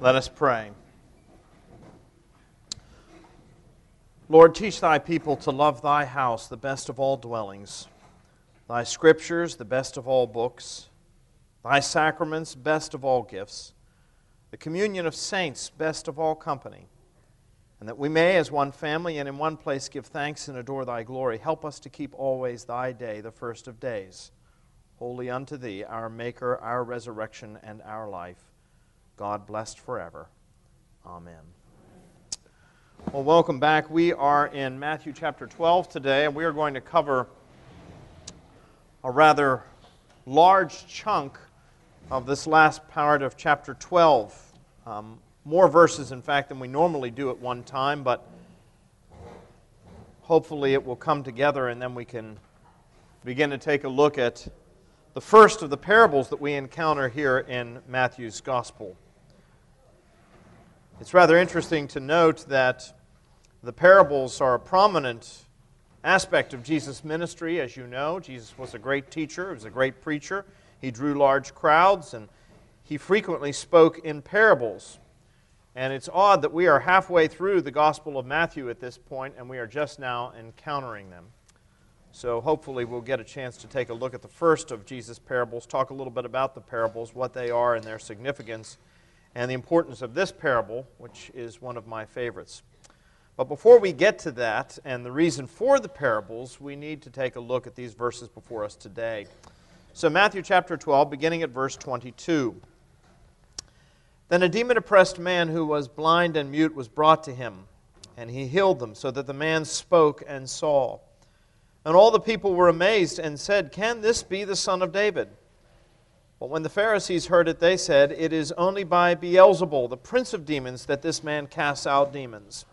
Let us pray. Lord, teach thy people to love thy house, the best of all dwellings, thy scriptures, the best of all books, thy sacraments, best of all gifts, the communion of saints, best of all company, and that we may, as one family and in one place, give thanks and adore thy glory. Help us to keep always thy day, the first of days, holy unto thee, our Maker, our resurrection, and our life. God blessed forever. Amen. Well, welcome back. We are in Matthew chapter 12 today, and we are going to cover a rather large chunk of this last part of chapter 12. Um, more verses, in fact, than we normally do at one time, but hopefully it will come together and then we can begin to take a look at the first of the parables that we encounter here in Matthew's Gospel. It's rather interesting to note that the parables are a prominent aspect of Jesus' ministry. As you know, Jesus was a great teacher, he was a great preacher. He drew large crowds, and he frequently spoke in parables. And it's odd that we are halfway through the Gospel of Matthew at this point, and we are just now encountering them. So hopefully, we'll get a chance to take a look at the first of Jesus' parables, talk a little bit about the parables, what they are, and their significance and the importance of this parable, which is one of my favorites. But before we get to that and the reason for the parables, we need to take a look at these verses before us today. So, Matthew chapter 12, beginning at verse 22. Then a demon oppressed man who was blind and mute was brought to him, and he healed them, so that the man spoke and saw. And all the people were amazed and said, Can this be the son of David? But when the Pharisees heard it, they said, It is only by Beelzebul, the prince of demons, that this man casts out demons.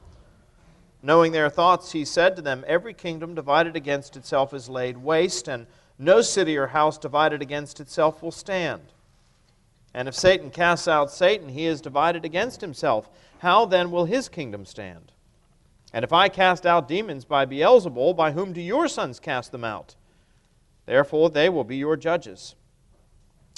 Knowing their thoughts, he said to them, Every kingdom divided against itself is laid waste, and no city or house divided against itself will stand. And if Satan casts out Satan, he is divided against himself. How then will his kingdom stand? And if I cast out demons by Beelzebul, by whom do your sons cast them out? Therefore they will be your judges.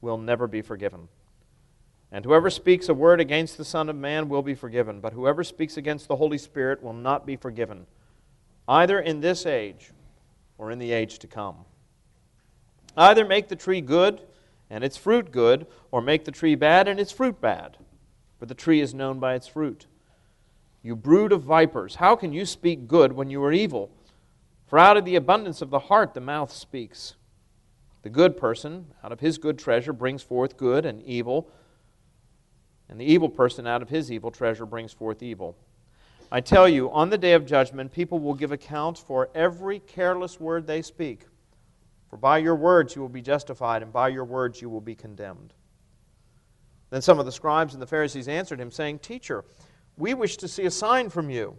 will never be forgiven. And whoever speaks a word against the Son of Man will be forgiven, but whoever speaks against the Holy Spirit will not be forgiven, either in this age or in the age to come. Either make the tree good and its fruit good, or make the tree bad and its fruit bad, for the tree is known by its fruit. You brood of vipers, how can you speak good when you are evil? For out of the abundance of the heart the mouth speaks. The good person, out of his good treasure, brings forth good and evil, and the evil person, out of his evil treasure, brings forth evil. I tell you, on the day of judgment, people will give account for every careless word they speak. For by your words you will be justified, and by your words you will be condemned. Then some of the scribes and the Pharisees answered him, saying, Teacher, we wish to see a sign from you.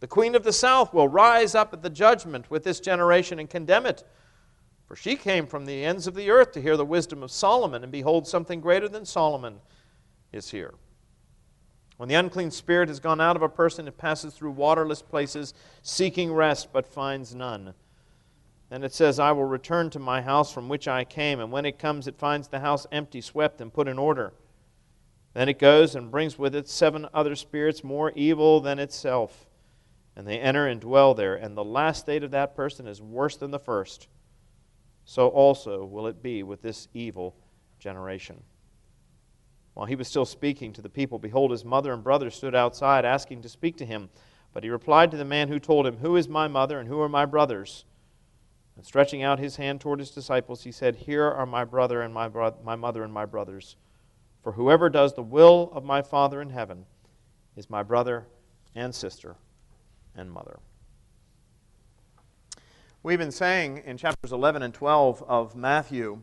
The queen of the south will rise up at the judgment with this generation and condemn it. For she came from the ends of the earth to hear the wisdom of Solomon, and behold, something greater than Solomon is here. When the unclean spirit has gone out of a person, it passes through waterless places, seeking rest, but finds none. Then it says, I will return to my house from which I came, and when it comes, it finds the house empty, swept, and put in order. Then it goes and brings with it seven other spirits more evil than itself and they enter and dwell there, and the last state of that person is worse than the first. So also will it be with this evil generation. While he was still speaking to the people, behold, his mother and brothers stood outside, asking to speak to him. But he replied to the man who told him, Who is my mother and who are my brothers? And stretching out his hand toward his disciples, he said, Here are my brother and my, bro- my mother and my brothers. For whoever does the will of my Father in heaven is my brother and sister and mother. We've been saying in chapters 11 and 12 of Matthew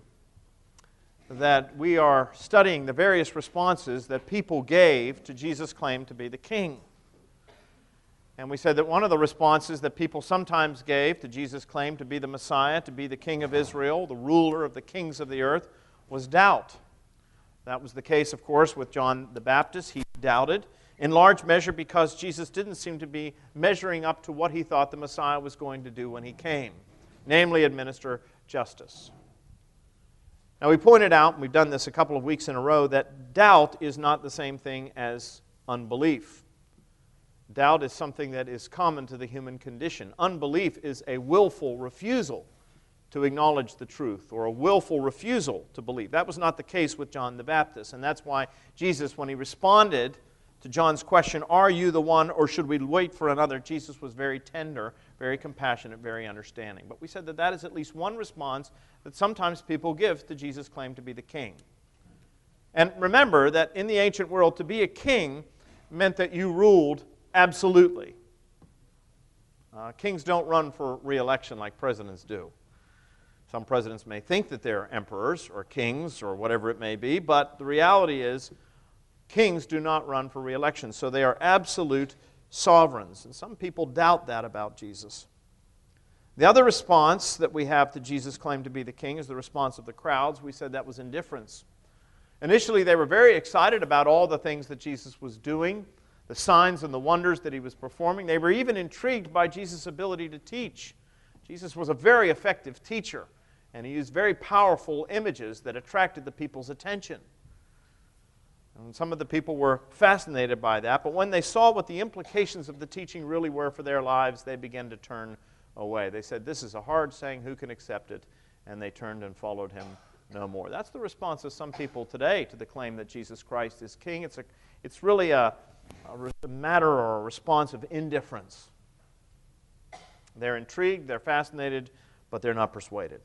that we are studying the various responses that people gave to Jesus' claim to be the king. And we said that one of the responses that people sometimes gave to Jesus' claim to be the Messiah, to be the king of Israel, the ruler of the kings of the earth, was doubt. That was the case, of course, with John the Baptist. He doubted, in large measure because Jesus didn't seem to be measuring up to what he thought the Messiah was going to do when he came, namely, administer justice. Now, we pointed out, and we've done this a couple of weeks in a row, that doubt is not the same thing as unbelief. Doubt is something that is common to the human condition. Unbelief is a willful refusal to acknowledge the truth or a willful refusal to believe. That was not the case with John the Baptist, and that's why Jesus, when he responded to John's question, Are you the one or should we wait for another? Jesus was very tender, very compassionate, very understanding. But we said that that is at least one response that sometimes people give to Jesus' claim to be the king. And remember that in the ancient world, to be a king meant that you ruled absolutely. Uh, kings don't run for re election like presidents do. Some presidents may think that they're emperors or kings or whatever it may be, but the reality is Kings do not run for reelection, so they are absolute sovereigns. And some people doubt that about Jesus. The other response that we have to Jesus' claim to be the king is the response of the crowds. We said that was indifference. Initially, they were very excited about all the things that Jesus was doing, the signs and the wonders that he was performing. They were even intrigued by Jesus' ability to teach. Jesus was a very effective teacher, and he used very powerful images that attracted the people's attention. And some of the people were fascinated by that, but when they saw what the implications of the teaching really were for their lives, they began to turn away. They said, This is a hard saying, who can accept it? And they turned and followed him no more. That's the response of some people today to the claim that Jesus Christ is king. It's, a, it's really a, a matter or a response of indifference. They're intrigued, they're fascinated, but they're not persuaded.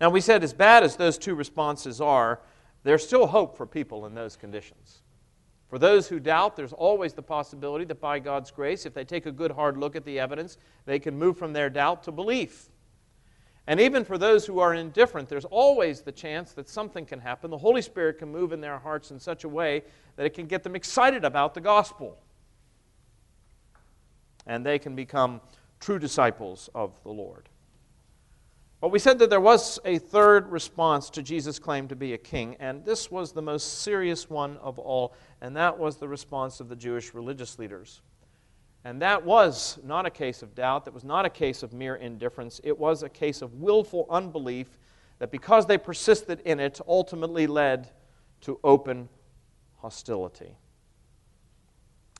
Now, we said, as bad as those two responses are, there's still hope for people in those conditions. For those who doubt, there's always the possibility that by God's grace, if they take a good hard look at the evidence, they can move from their doubt to belief. And even for those who are indifferent, there's always the chance that something can happen. The Holy Spirit can move in their hearts in such a way that it can get them excited about the gospel. And they can become true disciples of the Lord. But we said that there was a third response to Jesus' claim to be a king, and this was the most serious one of all, and that was the response of the Jewish religious leaders. And that was not a case of doubt, that was not a case of mere indifference, it was a case of willful unbelief that because they persisted in it ultimately led to open hostility.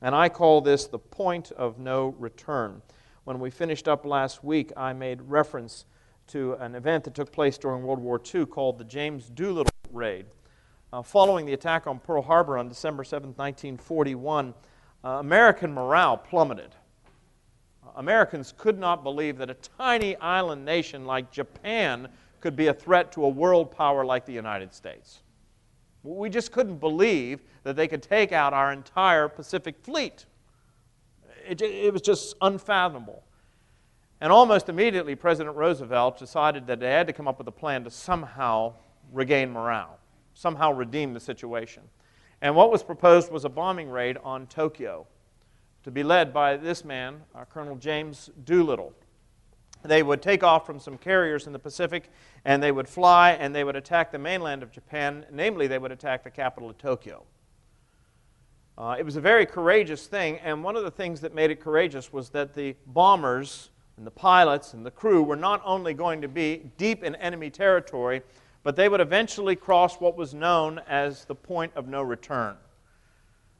And I call this the point of no return. When we finished up last week, I made reference to an event that took place during World War II called the James Doolittle Raid. Uh, following the attack on Pearl Harbor on December 7, 1941, uh, American morale plummeted. Uh, Americans could not believe that a tiny island nation like Japan could be a threat to a world power like the United States. We just couldn't believe that they could take out our entire Pacific fleet. It, it was just unfathomable. And almost immediately, President Roosevelt decided that they had to come up with a plan to somehow regain morale, somehow redeem the situation. And what was proposed was a bombing raid on Tokyo to be led by this man, uh, Colonel James Doolittle. They would take off from some carriers in the Pacific and they would fly and they would attack the mainland of Japan, namely, they would attack the capital of Tokyo. Uh, it was a very courageous thing, and one of the things that made it courageous was that the bombers and the pilots and the crew were not only going to be deep in enemy territory, but they would eventually cross what was known as the point of no return.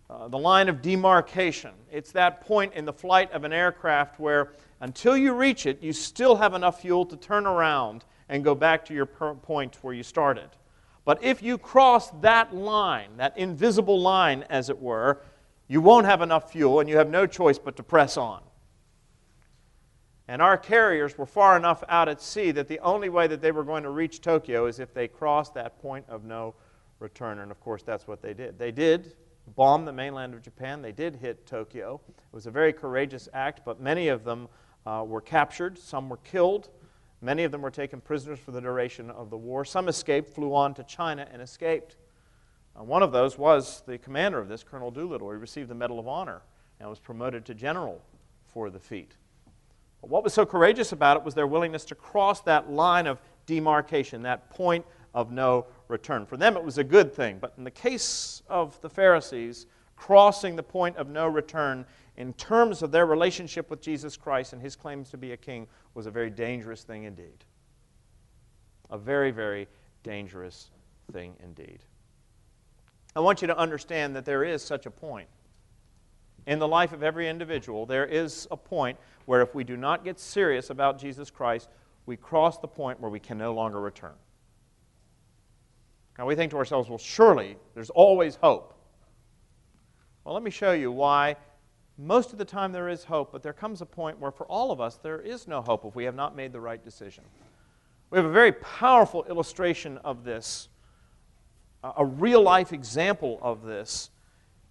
Uh, the line of demarcation. It's that point in the flight of an aircraft where, until you reach it, you still have enough fuel to turn around and go back to your point where you started. But if you cross that line, that invisible line, as it were, you won't have enough fuel and you have no choice but to press on. And our carriers were far enough out at sea that the only way that they were going to reach Tokyo is if they crossed that point of no return. And of course, that's what they did. They did bomb the mainland of Japan, they did hit Tokyo. It was a very courageous act, but many of them uh, were captured, some were killed. Many of them were taken prisoners for the duration of the war. Some escaped, flew on to China, and escaped. Uh, one of those was the commander of this, Colonel Doolittle. He received the Medal of Honor and was promoted to general for the feat. But what was so courageous about it was their willingness to cross that line of demarcation, that point of no return. For them, it was a good thing. But in the case of the Pharisees, crossing the point of no return in terms of their relationship with Jesus Christ and his claims to be a king was a very dangerous thing indeed. A very, very dangerous thing indeed. I want you to understand that there is such a point. In the life of every individual, there is a point where if we do not get serious about Jesus Christ, we cross the point where we can no longer return. Now we think to ourselves, well, surely there's always hope. Well, let me show you why most of the time there is hope, but there comes a point where for all of us there is no hope if we have not made the right decision. We have a very powerful illustration of this, a real life example of this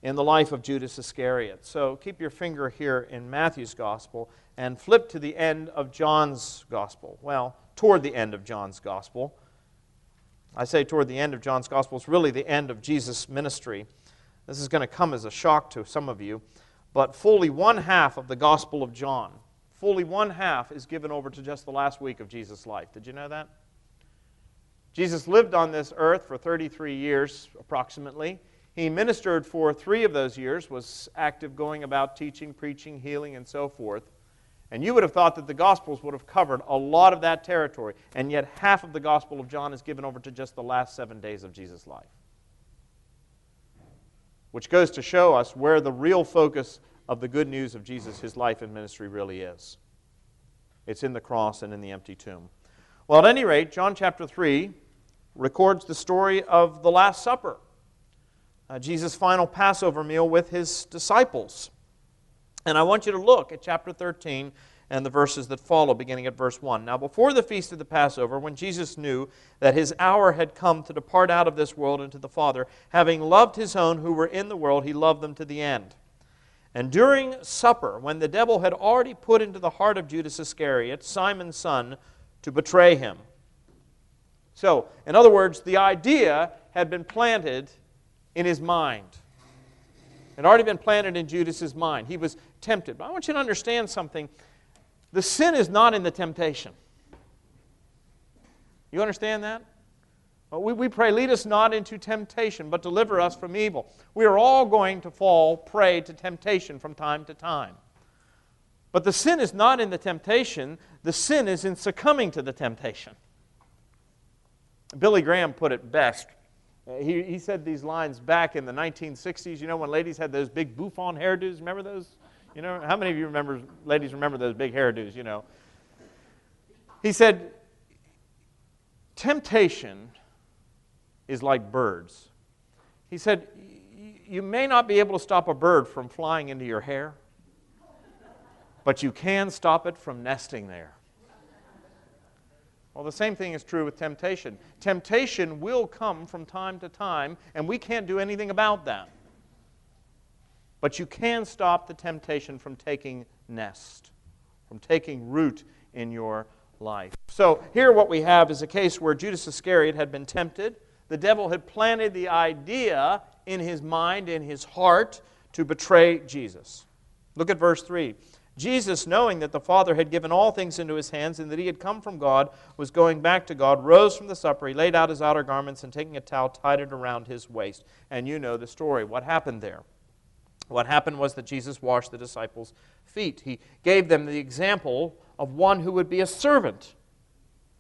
in the life of Judas Iscariot. So keep your finger here in Matthew's gospel and flip to the end of John's gospel. Well, toward the end of John's gospel. I say toward the end of John's gospel, it's really the end of Jesus' ministry. This is going to come as a shock to some of you, but fully one half of the gospel of John, fully one half is given over to just the last week of Jesus' life. Did you know that? Jesus lived on this earth for 33 years approximately. He ministered for three of those years, was active going about teaching, preaching, healing, and so forth. And you would have thought that the Gospels would have covered a lot of that territory, and yet half of the Gospel of John is given over to just the last seven days of Jesus' life. Which goes to show us where the real focus of the good news of Jesus, his life and ministry, really is. It's in the cross and in the empty tomb. Well, at any rate, John chapter 3 records the story of the Last Supper, uh, Jesus' final Passover meal with his disciples. And I want you to look at chapter 13 and the verses that follow, beginning at verse 1. Now, before the feast of the Passover, when Jesus knew that his hour had come to depart out of this world into the Father, having loved his own who were in the world, he loved them to the end. And during supper, when the devil had already put into the heart of Judas Iscariot, Simon's son, to betray him. So, in other words, the idea had been planted in his mind. It had already been planted in Judas's mind. He was tempted. But I want you to understand something. The sin is not in the temptation. You understand that? Well, we, we pray, lead us not into temptation, but deliver us from evil. We are all going to fall prey to temptation from time to time. But the sin is not in the temptation, the sin is in succumbing to the temptation. Billy Graham put it best Uh, he, he said these lines back in the 1960s, you know, when ladies had those big bouffant hairdos. Remember those? You know, how many of you remember, ladies remember those big hairdos, you know? He said, temptation is like birds. He said, you may not be able to stop a bird from flying into your hair, but you can stop it from nesting there. Well, the same thing is true with temptation. Temptation will come from time to time, and we can't do anything about that. But you can stop the temptation from taking nest, from taking root in your life. So, here what we have is a case where Judas Iscariot had been tempted. The devil had planted the idea in his mind, in his heart, to betray Jesus. Look at verse 3. Jesus, knowing that the Father had given all things into his hands and that he had come from God, was going back to God, rose from the supper. He laid out his outer garments and taking a towel, tied it around his waist. And you know the story. What happened there? What happened was that Jesus washed the disciples' feet. He gave them the example of one who would be a servant.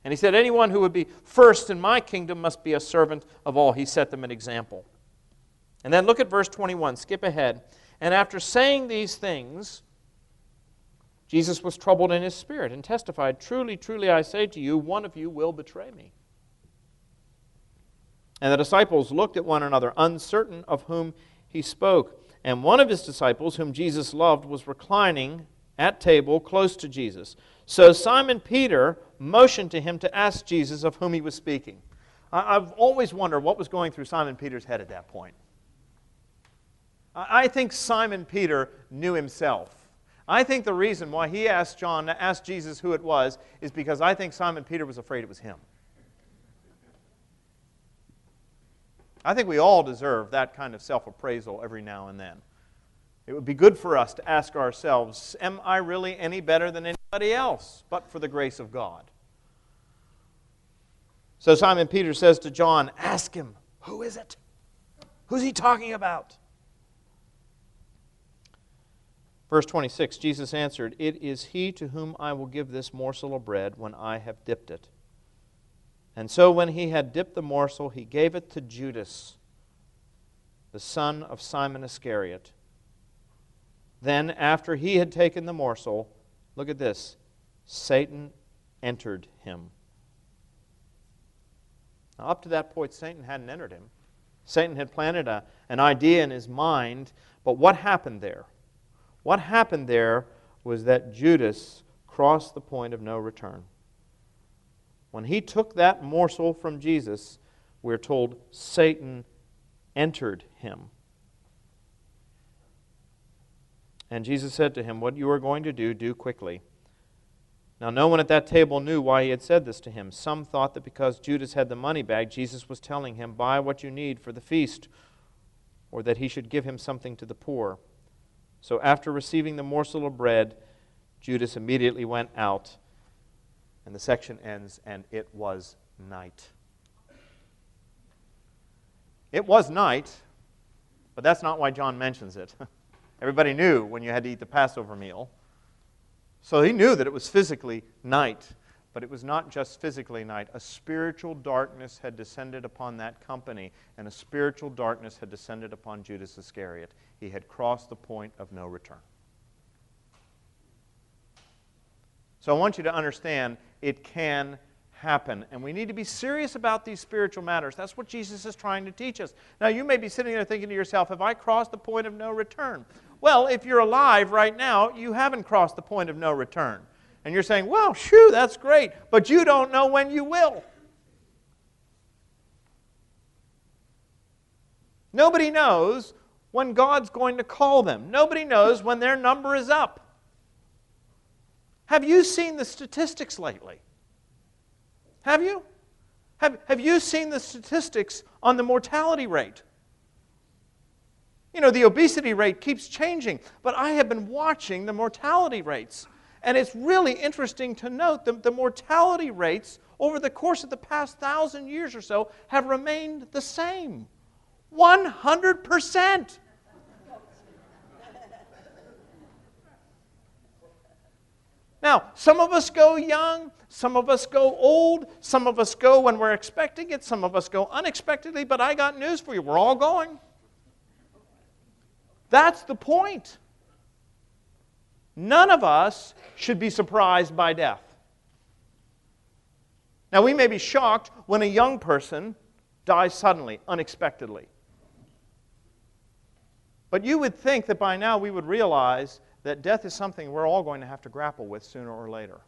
And he said, Anyone who would be first in my kingdom must be a servant of all. He set them an example. And then look at verse 21. Skip ahead. And after saying these things, Jesus was troubled in his spirit and testified, Truly, truly, I say to you, one of you will betray me. And the disciples looked at one another, uncertain of whom he spoke. And one of his disciples, whom Jesus loved, was reclining at table close to Jesus. So Simon Peter motioned to him to ask Jesus of whom he was speaking. I've always wondered what was going through Simon Peter's head at that point. I think Simon Peter knew himself. I think the reason why he asked John to ask Jesus who it was is because I think Simon Peter was afraid it was him. I think we all deserve that kind of self appraisal every now and then. It would be good for us to ask ourselves Am I really any better than anybody else but for the grace of God? So Simon Peter says to John, Ask him, who is it? Who's he talking about? Verse 26 Jesus answered, It is he to whom I will give this morsel of bread when I have dipped it. And so when he had dipped the morsel, he gave it to Judas, the son of Simon Iscariot. Then, after he had taken the morsel, look at this Satan entered him. Now, up to that point, Satan hadn't entered him. Satan had planted a, an idea in his mind, but what happened there? What happened there was that Judas crossed the point of no return. When he took that morsel from Jesus, we're told Satan entered him. And Jesus said to him, What you are going to do, do quickly. Now, no one at that table knew why he had said this to him. Some thought that because Judas had the money bag, Jesus was telling him, Buy what you need for the feast, or that he should give him something to the poor. So, after receiving the morsel of bread, Judas immediately went out and the section ends, and it was night. It was night, but that's not why John mentions it. Everybody knew when you had to eat the Passover meal. So he knew that it was physically night, but it was not just physically night. A spiritual darkness had descended upon that company, and a spiritual darkness had descended upon Judas Iscariot. He had crossed the point of no return. So I want you to understand it can happen. And we need to be serious about these spiritual matters. That's what Jesus is trying to teach us. Now, you may be sitting there thinking to yourself, have I crossed the point of no return? Well, if you're alive right now, you haven't crossed the point of no return. And you're saying, well, shoo, that's great, but you don't know when you will. Nobody knows when God's going to call them. Nobody knows when their number is up. Have you seen the statistics lately? Have you? Have, have you seen the statistics on the mortality rate? You know, the obesity rate keeps changing, but I have been watching the mortality rates. And it's really interesting to note that the mortality rates over the course of the past thousand years or so have remained the same 100%. Now, some of us go young, some of us go old, some of us go when we're expecting it, some of us go unexpectedly, but I got news for you. We're all going. That's the point. None of us should be surprised by death. Now, we may be shocked when a young person dies suddenly, unexpectedly. But you would think that by now we would realize that death is something we're all going to have to grapple with sooner or later.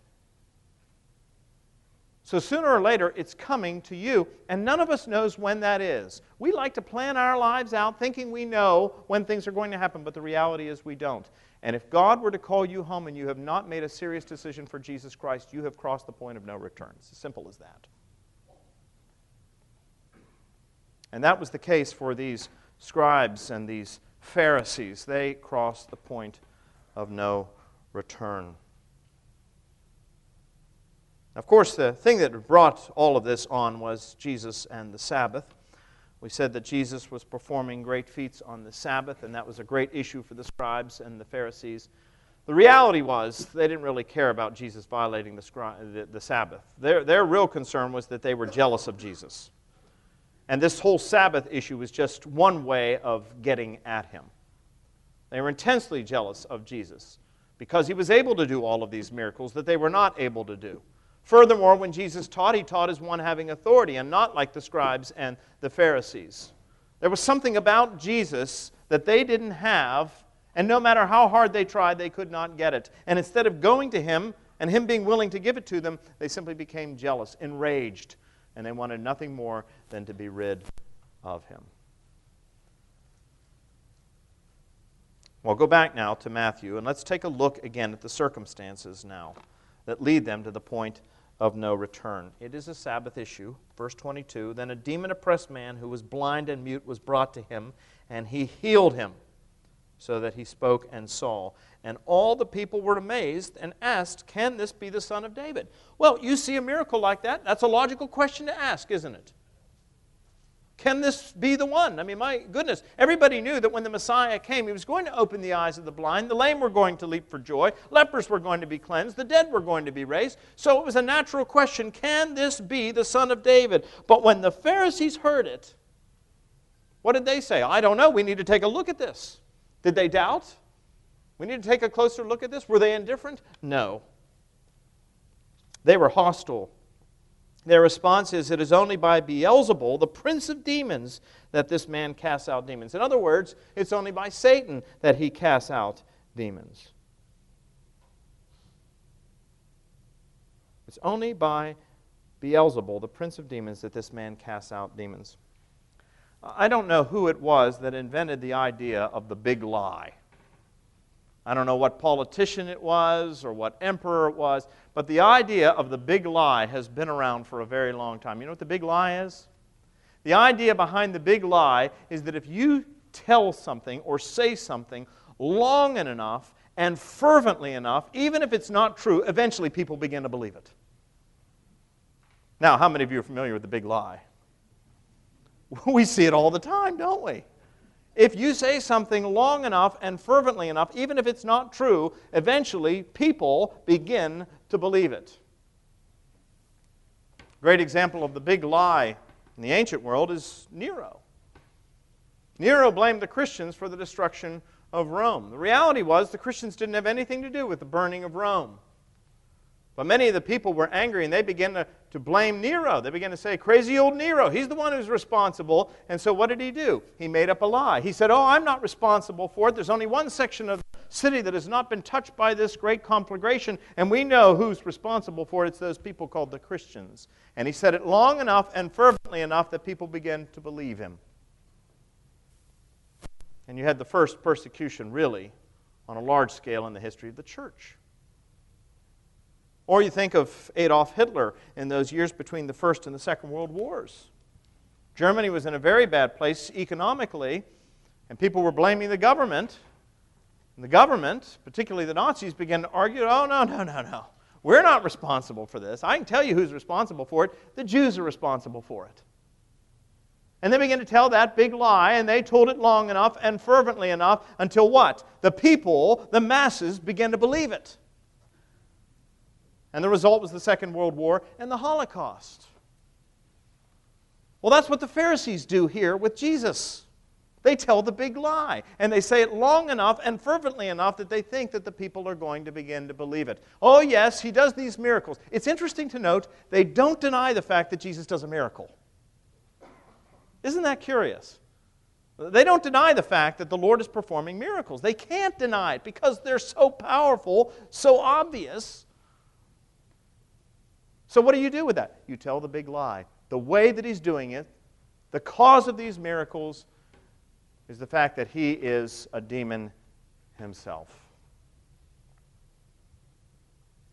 So sooner or later, it's coming to you, and none of us knows when that is. We like to plan our lives out thinking we know when things are going to happen, but the reality is we don't. And if God were to call you home and you have not made a serious decision for Jesus Christ, you have crossed the point of no return. It's as simple as that. And that was the case for these scribes and these Pharisees. They crossed the point of no return. Of course, the thing that brought all of this on was Jesus and the Sabbath. We said that Jesus was performing great feats on the Sabbath, and that was a great issue for the scribes and the Pharisees. The reality was they didn't really care about Jesus violating the, scri- the, the Sabbath. Their, their real concern was that they were jealous of Jesus. And this whole Sabbath issue was just one way of getting at him. They were intensely jealous of Jesus because he was able to do all of these miracles that they were not able to do. Furthermore, when Jesus taught, he taught as one having authority and not like the scribes and the Pharisees. There was something about Jesus that they didn't have, and no matter how hard they tried, they could not get it. And instead of going to him and him being willing to give it to them, they simply became jealous, enraged, and they wanted nothing more than to be rid of him. Well, go back now to Matthew, and let's take a look again at the circumstances now that lead them to the point of no return. It is a Sabbath issue. Verse 22 Then a demon oppressed man who was blind and mute was brought to him, and he healed him, so that he spoke and saw. And all the people were amazed and asked, Can this be the son of David? Well, you see a miracle like that. That's a logical question to ask, isn't it? Can this be the one? I mean, my goodness, everybody knew that when the Messiah came, he was going to open the eyes of the blind, the lame were going to leap for joy, lepers were going to be cleansed, the dead were going to be raised. So it was a natural question can this be the son of David? But when the Pharisees heard it, what did they say? I don't know. We need to take a look at this. Did they doubt? We need to take a closer look at this. Were they indifferent? No. They were hostile their response is, It is only by Beelzebul, the prince of demons, that this man casts out demons. In other words, it's only by Satan that he casts out demons. It's only by Beelzebul, the prince of demons, that this man casts out demons. I don't know who it was that invented the idea of the big lie. I don't know what politician it was or what emperor it was, but the idea of the big lie has been around for a very long time. You know what the big lie is? The idea behind the big lie is that if you tell something or say something long enough and fervently enough, even if it's not true, eventually people begin to believe it. Now, how many of you are familiar with the big lie? We see it all the time, don't we? If you say something long enough and fervently enough, even if it's not true, eventually people begin to believe it. Great example of the big lie in the ancient world is Nero. Nero blamed the Christians for the destruction of Rome. The reality was the Christians didn't have anything to do with the burning of Rome. But many of the people were angry and they began to, to blame Nero. They began to say, Crazy old Nero, he's the one who's responsible. And so what did he do? He made up a lie. He said, Oh, I'm not responsible for it. There's only one section of the city that has not been touched by this great conflagration, and we know who's responsible for it. It's those people called the Christians. And he said it long enough and fervently enough that people began to believe him. And you had the first persecution, really, on a large scale in the history of the church. Or you think of Adolf Hitler in those years between the First and the Second World Wars. Germany was in a very bad place economically, and people were blaming the government. And the government, particularly the Nazis, began to argue oh, no, no, no, no. We're not responsible for this. I can tell you who's responsible for it. The Jews are responsible for it. And they began to tell that big lie, and they told it long enough and fervently enough until what? The people, the masses, began to believe it. And the result was the Second World War and the Holocaust. Well, that's what the Pharisees do here with Jesus. They tell the big lie, and they say it long enough and fervently enough that they think that the people are going to begin to believe it. Oh, yes, he does these miracles. It's interesting to note they don't deny the fact that Jesus does a miracle. Isn't that curious? They don't deny the fact that the Lord is performing miracles. They can't deny it because they're so powerful, so obvious. So, what do you do with that? You tell the big lie. The way that he's doing it, the cause of these miracles, is the fact that he is a demon himself.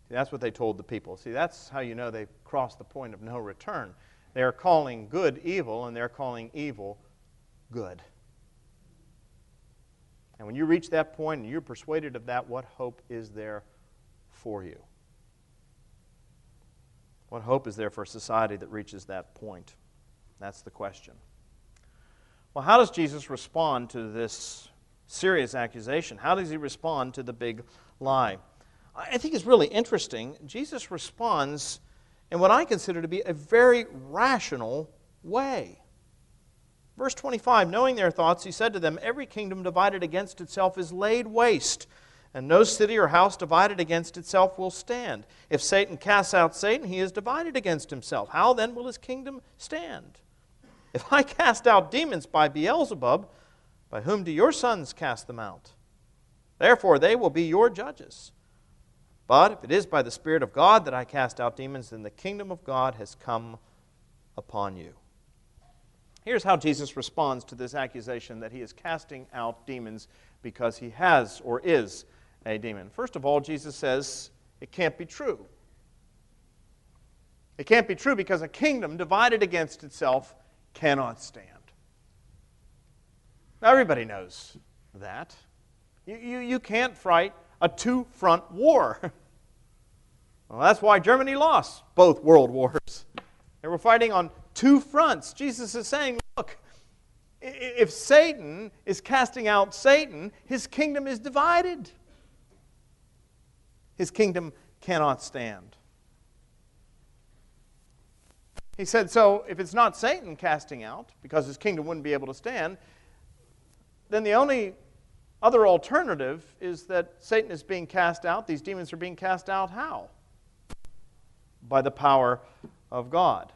See, that's what they told the people. See, that's how you know they've crossed the point of no return. They're calling good evil, and they're calling evil good. And when you reach that point and you're persuaded of that, what hope is there for you? What hope is there for a society that reaches that point? That's the question. Well, how does Jesus respond to this serious accusation? How does he respond to the big lie? I think it's really interesting. Jesus responds in what I consider to be a very rational way. Verse 25 Knowing their thoughts, he said to them, Every kingdom divided against itself is laid waste and no city or house divided against itself will stand. If Satan casts out Satan, he is divided against himself. How then will his kingdom stand? If I cast out demons by Beelzebub, by whom do your sons cast them out? Therefore, they will be your judges. But if it is by the Spirit of God that I cast out demons, then the kingdom of God has come upon you. Here's how Jesus responds to this accusation that he is casting out demons because he has or is a demon. First of all, Jesus says it can't be true. It can't be true because a kingdom divided against itself cannot stand. Now, everybody knows that. You, you, you can't fight a two front war. well, that's why Germany lost both world wars. They were fighting on two fronts. Jesus is saying, look, if Satan is casting out Satan, his kingdom is divided. His kingdom cannot stand. He said, so if it's not Satan casting out, because his kingdom wouldn't be able to stand, then the only other alternative is that Satan is being cast out. These demons are being cast out how? By the power of God.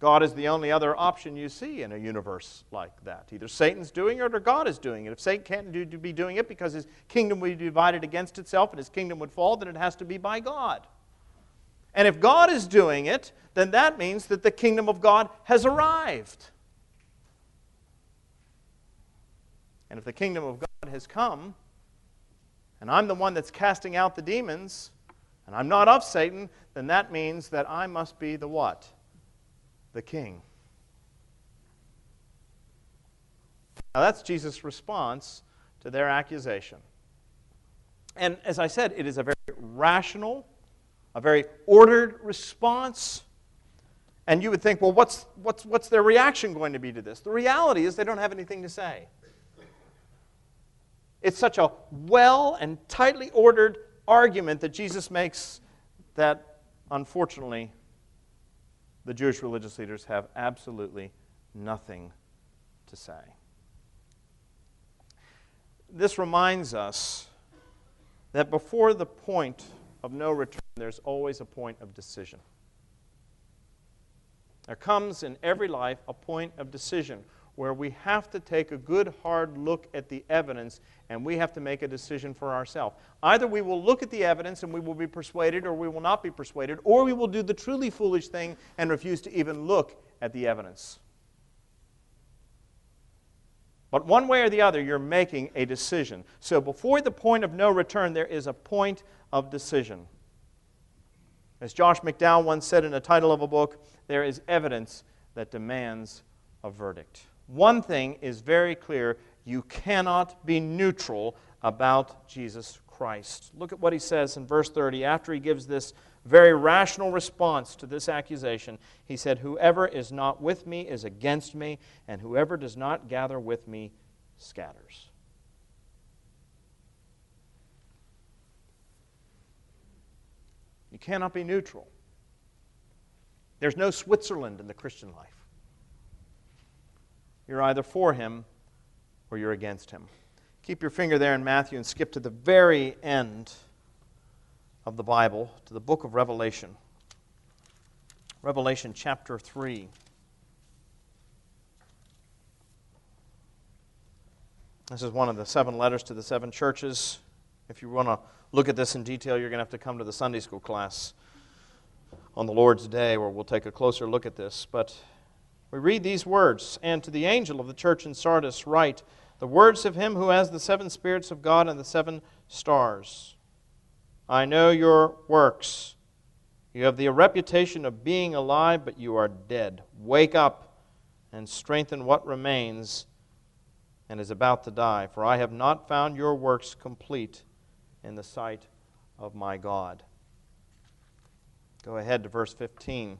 God is the only other option you see in a universe like that. Either Satan's doing it or God is doing it. If Satan can't do, be doing it because his kingdom would be divided against itself and his kingdom would fall, then it has to be by God. And if God is doing it, then that means that the kingdom of God has arrived. And if the kingdom of God has come, and I'm the one that's casting out the demons, and I'm not of Satan, then that means that I must be the what? The king. Now, that's Jesus' response to their accusation. And as I said, it is a very rational, a very ordered response. And you would think, well, what's, what's, what's their reaction going to be to this? The reality is they don't have anything to say. It's such a well and tightly ordered argument that Jesus makes that, unfortunately, the Jewish religious leaders have absolutely nothing to say. This reminds us that before the point of no return, there's always a point of decision. There comes in every life a point of decision where we have to take a good hard look at the evidence and we have to make a decision for ourselves. Either we will look at the evidence and we will be persuaded, or we will not be persuaded, or we will do the truly foolish thing and refuse to even look at the evidence. But one way or the other, you're making a decision. So before the point of no return, there is a point of decision. As Josh McDowell once said in the title of a book, there is evidence that demands a verdict. One thing is very clear you cannot be neutral about Jesus Christ. Look at what he says in verse 30 after he gives this very rational response to this accusation. He said, Whoever is not with me is against me, and whoever does not gather with me scatters. You cannot be neutral. There's no Switzerland in the Christian life. You're either for him or you're against him. Keep your finger there in Matthew and skip to the very end of the Bible, to the book of Revelation. Revelation chapter 3. This is one of the seven letters to the seven churches. If you want to look at this in detail, you're going to have to come to the Sunday school class on the Lord's Day where we'll take a closer look at this. But we read these words And to the angel of the church in Sardis, write the words of him who has the seven spirits of God and the seven stars. I know your works. You have the reputation of being alive, but you are dead. Wake up and strengthen what remains and is about to die, for I have not found your works complete in the sight of my God. Go ahead to verse 15.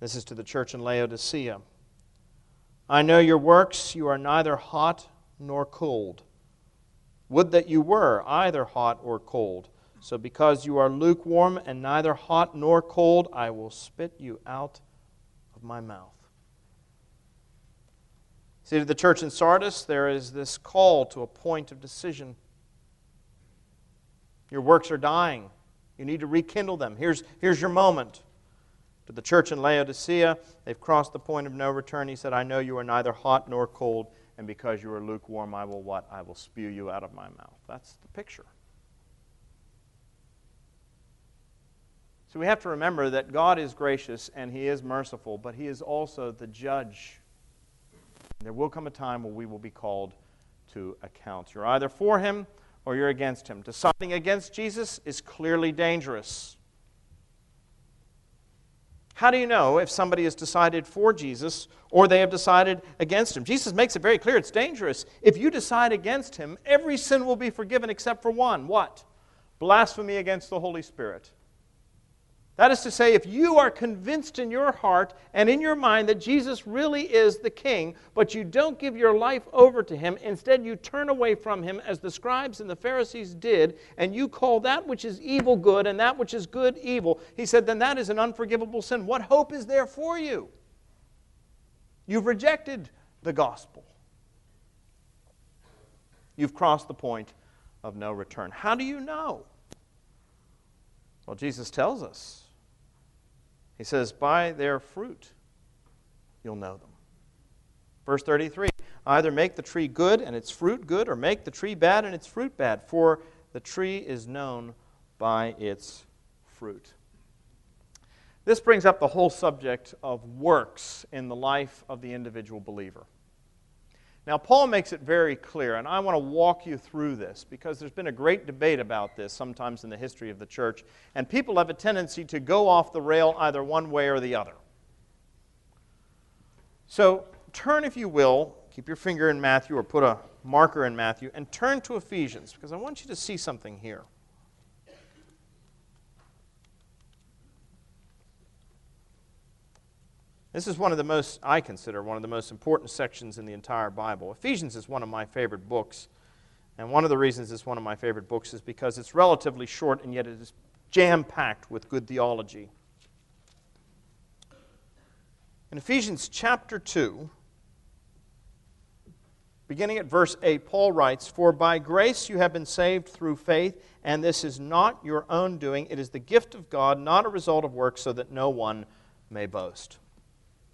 This is to the church in Laodicea. I know your works. You are neither hot nor cold. Would that you were either hot or cold. So, because you are lukewarm and neither hot nor cold, I will spit you out of my mouth. See, to the church in Sardis, there is this call to a point of decision. Your works are dying. You need to rekindle them. Here's, here's your moment. To the church in Laodicea, they've crossed the point of no return. He said, I know you are neither hot nor cold, and because you are lukewarm, I will what? I will spew you out of my mouth. That's the picture. So we have to remember that God is gracious and He is merciful, but He is also the judge. There will come a time when we will be called to account. You're either for Him or you're against Him. Deciding against Jesus is clearly dangerous. How do you know if somebody has decided for Jesus or they have decided against him? Jesus makes it very clear it's dangerous. If you decide against him, every sin will be forgiven except for one. What? Blasphemy against the Holy Spirit. That is to say, if you are convinced in your heart and in your mind that Jesus really is the King, but you don't give your life over to Him, instead you turn away from Him as the scribes and the Pharisees did, and you call that which is evil good and that which is good evil, He said, then that is an unforgivable sin. What hope is there for you? You've rejected the gospel. You've crossed the point of no return. How do you know? Well, Jesus tells us. He says, By their fruit you'll know them. Verse 33 Either make the tree good and its fruit good, or make the tree bad and its fruit bad, for the tree is known by its fruit. This brings up the whole subject of works in the life of the individual believer. Now, Paul makes it very clear, and I want to walk you through this because there's been a great debate about this sometimes in the history of the church, and people have a tendency to go off the rail either one way or the other. So, turn, if you will, keep your finger in Matthew or put a marker in Matthew, and turn to Ephesians because I want you to see something here. This is one of the most, I consider, one of the most important sections in the entire Bible. Ephesians is one of my favorite books. And one of the reasons it's one of my favorite books is because it's relatively short and yet it is jam packed with good theology. In Ephesians chapter 2, beginning at verse 8, Paul writes, For by grace you have been saved through faith, and this is not your own doing. It is the gift of God, not a result of works, so that no one may boast.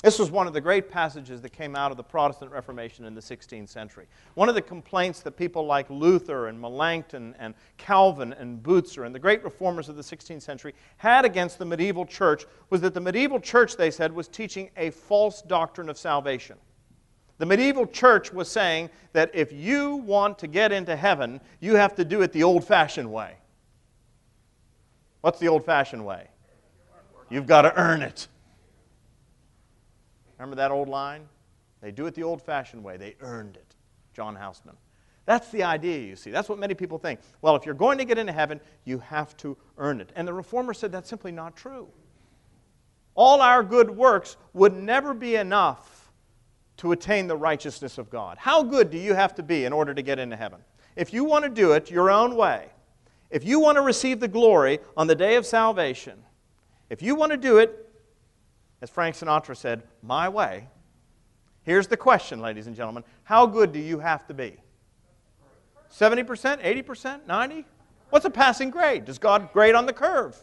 This was one of the great passages that came out of the Protestant Reformation in the 16th century. One of the complaints that people like Luther and Melanchthon and Calvin and Bucer and the great reformers of the 16th century had against the medieval church was that the medieval church, they said, was teaching a false doctrine of salvation. The medieval church was saying that if you want to get into heaven, you have to do it the old fashioned way. What's the old fashioned way? You've got to earn it. Remember that old line? They do it the old fashioned way. They earned it. John Houseman. That's the idea, you see. That's what many people think. Well, if you're going to get into heaven, you have to earn it. And the reformer said that's simply not true. All our good works would never be enough to attain the righteousness of God. How good do you have to be in order to get into heaven? If you want to do it your own way, if you want to receive the glory on the day of salvation, if you want to do it as Frank Sinatra said, my way. Here's the question, ladies and gentlemen How good do you have to be? 70%, 80%, 90? What's a passing grade? Does God grade on the curve?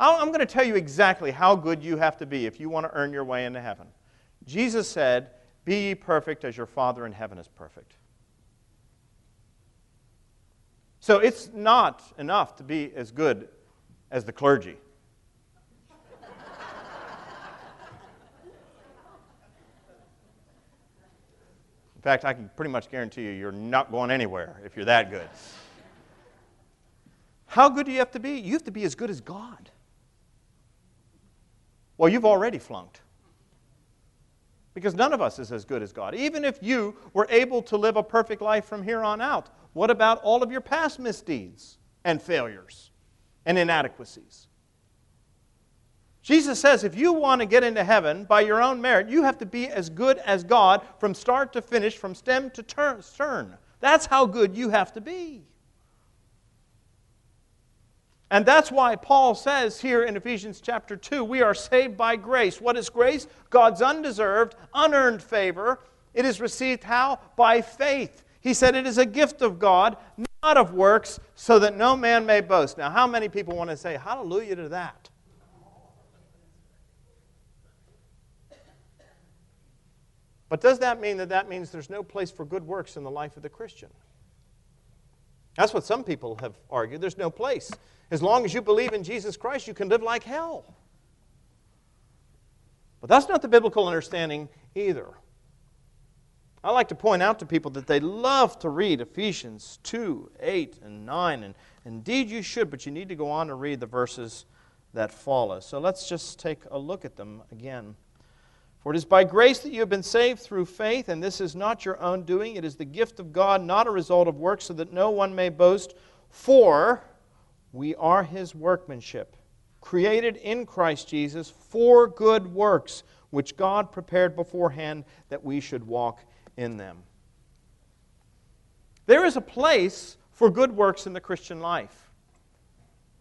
I'm going to tell you exactly how good you have to be if you want to earn your way into heaven. Jesus said, Be ye perfect as your Father in heaven is perfect. So it's not enough to be as good as the clergy. Fact, I can pretty much guarantee you you're not going anywhere if you're that good. How good do you have to be? You have to be as good as God. Well, you've already flunked. Because none of us is as good as God. Even if you were able to live a perfect life from here on out, what about all of your past misdeeds and failures and inadequacies? Jesus says if you want to get into heaven by your own merit, you have to be as good as God from start to finish, from stem to stern. That's how good you have to be. And that's why Paul says here in Ephesians chapter 2 we are saved by grace. What is grace? God's undeserved, unearned favor. It is received how? By faith. He said it is a gift of God, not of works, so that no man may boast. Now, how many people want to say hallelujah to that? But does that mean that that means there's no place for good works in the life of the Christian? That's what some people have argued. There's no place. As long as you believe in Jesus Christ, you can live like hell. But that's not the biblical understanding either. I like to point out to people that they love to read Ephesians 2, 8, and 9. And indeed, you should, but you need to go on to read the verses that follow. So let's just take a look at them again. For it is by grace that you have been saved through faith, and this is not your own doing. It is the gift of God, not a result of works, so that no one may boast. For we are his workmanship, created in Christ Jesus for good works, which God prepared beforehand that we should walk in them. There is a place for good works in the Christian life.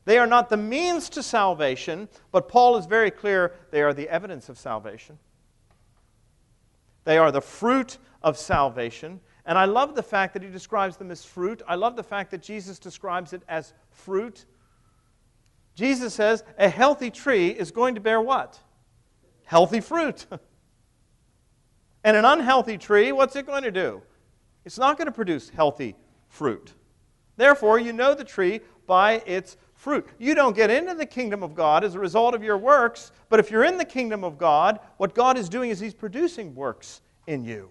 They are not the means to salvation, but Paul is very clear they are the evidence of salvation. They are the fruit of salvation. And I love the fact that he describes them as fruit. I love the fact that Jesus describes it as fruit. Jesus says a healthy tree is going to bear what? Healthy fruit. and an unhealthy tree, what's it going to do? It's not going to produce healthy fruit. Therefore, you know the tree by its fruit. You don't get into the kingdom of God as a result of your works, but if you're in the kingdom of God, what God is doing is He's producing works in you.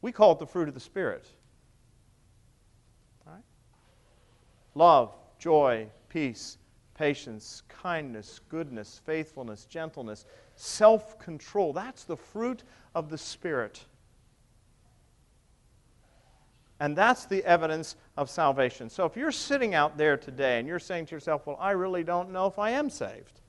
We call it the fruit of the Spirit. Right? Love, joy, peace, patience, kindness, goodness, faithfulness, gentleness, self control. That's the fruit of the Spirit. And that's the evidence of salvation. So if you're sitting out there today and you're saying to yourself, well, I really don't know if I am saved.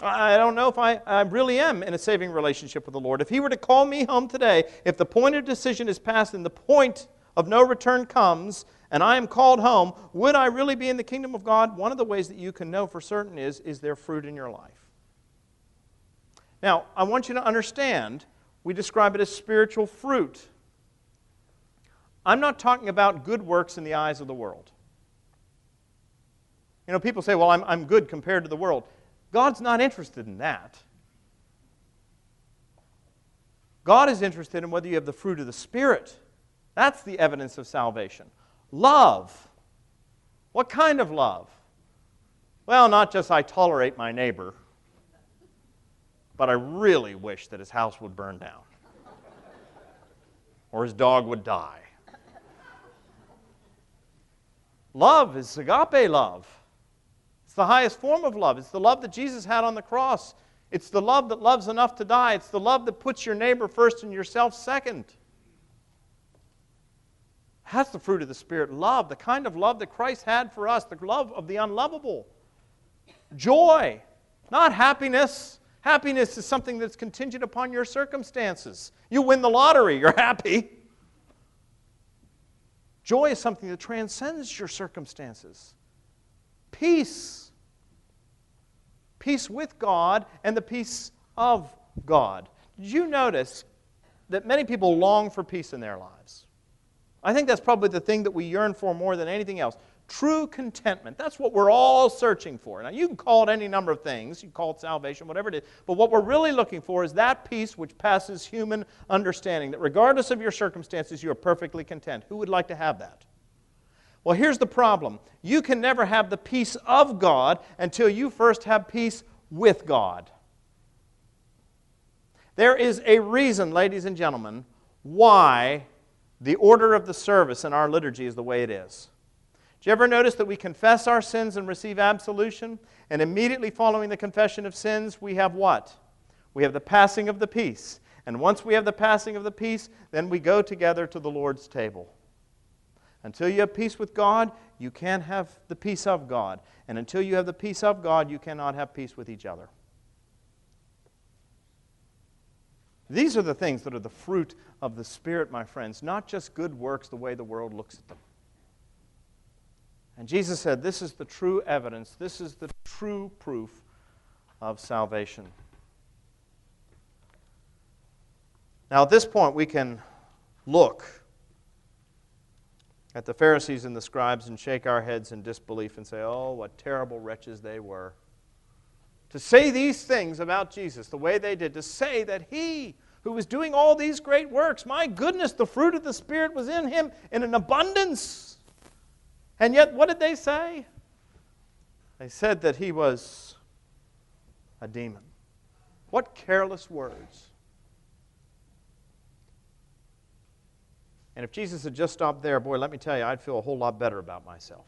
I don't know if I, I really am in a saving relationship with the Lord. If He were to call me home today, if the point of decision is passed and the point of no return comes, and I am called home, would I really be in the kingdom of God? One of the ways that you can know for certain is is there fruit in your life? Now, I want you to understand we describe it as spiritual fruit. I'm not talking about good works in the eyes of the world. You know, people say, well, I'm, I'm good compared to the world. God's not interested in that. God is interested in whether you have the fruit of the Spirit. That's the evidence of salvation. Love. What kind of love? Well, not just I tolerate my neighbor, but I really wish that his house would burn down or his dog would die. Love is agape love. It's the highest form of love. It's the love that Jesus had on the cross. It's the love that loves enough to die. It's the love that puts your neighbor first and yourself second. That's the fruit of the Spirit love, the kind of love that Christ had for us, the love of the unlovable. Joy, not happiness. Happiness is something that's contingent upon your circumstances. You win the lottery, you're happy. Joy is something that transcends your circumstances. Peace. Peace with God and the peace of God. Did you notice that many people long for peace in their lives? I think that's probably the thing that we yearn for more than anything else. True contentment. That's what we're all searching for. Now, you can call it any number of things. You can call it salvation, whatever it is. But what we're really looking for is that peace which passes human understanding, that regardless of your circumstances, you are perfectly content. Who would like to have that? Well, here's the problem you can never have the peace of God until you first have peace with God. There is a reason, ladies and gentlemen, why the order of the service in our liturgy is the way it is. You ever notice that we confess our sins and receive absolution? And immediately following the confession of sins, we have what? We have the passing of the peace. And once we have the passing of the peace, then we go together to the Lord's table. Until you have peace with God, you can't have the peace of God. And until you have the peace of God, you cannot have peace with each other. These are the things that are the fruit of the Spirit, my friends, not just good works the way the world looks at them. And Jesus said, This is the true evidence, this is the true proof of salvation. Now, at this point, we can look at the Pharisees and the scribes and shake our heads in disbelief and say, oh, what terrible wretches they were. To say these things about Jesus the way they did, to say that he who was doing all these great works, my goodness, the fruit of the Spirit was in him in an abundance. And yet, what did they say? They said that he was a demon. What careless words. And if Jesus had just stopped there, boy, let me tell you, I'd feel a whole lot better about myself.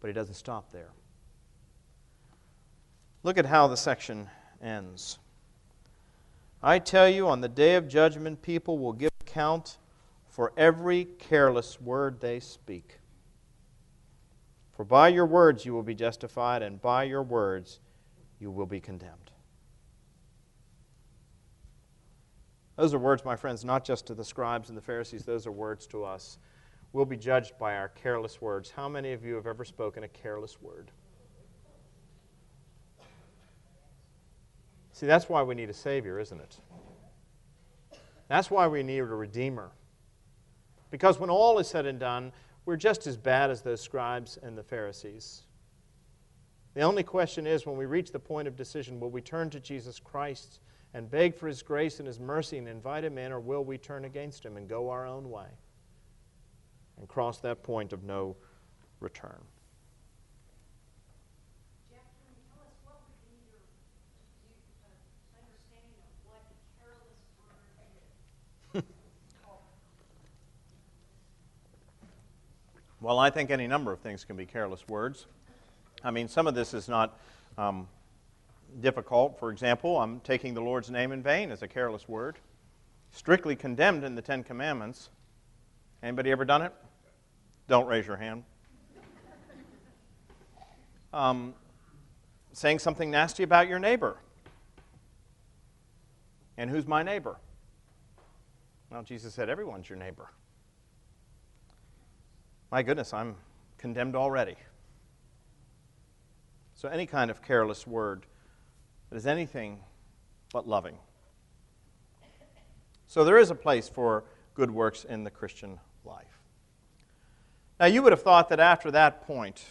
But he doesn't stop there. Look at how the section ends. I tell you, on the day of judgment, people will give account for every careless word they speak. For by your words you will be justified, and by your words you will be condemned. Those are words, my friends, not just to the scribes and the Pharisees, those are words to us. We'll be judged by our careless words. How many of you have ever spoken a careless word? See, that's why we need a Savior, isn't it? That's why we need a Redeemer. Because when all is said and done, we're just as bad as those scribes and the Pharisees. The only question is when we reach the point of decision, will we turn to Jesus Christ and beg for His grace and His mercy and invite Him in, or will we turn against Him and go our own way and cross that point of no return? Well, I think any number of things can be careless words. I mean, some of this is not um, difficult. For example, I'm taking the Lord's name in vain as a careless word, strictly condemned in the Ten Commandments. Anybody ever done it? Don't raise your hand. Um, saying something nasty about your neighbor. And who's my neighbor? Well, Jesus said, everyone's your neighbor. My goodness, I'm condemned already. So, any kind of careless word that is anything but loving. So, there is a place for good works in the Christian life. Now, you would have thought that after that point,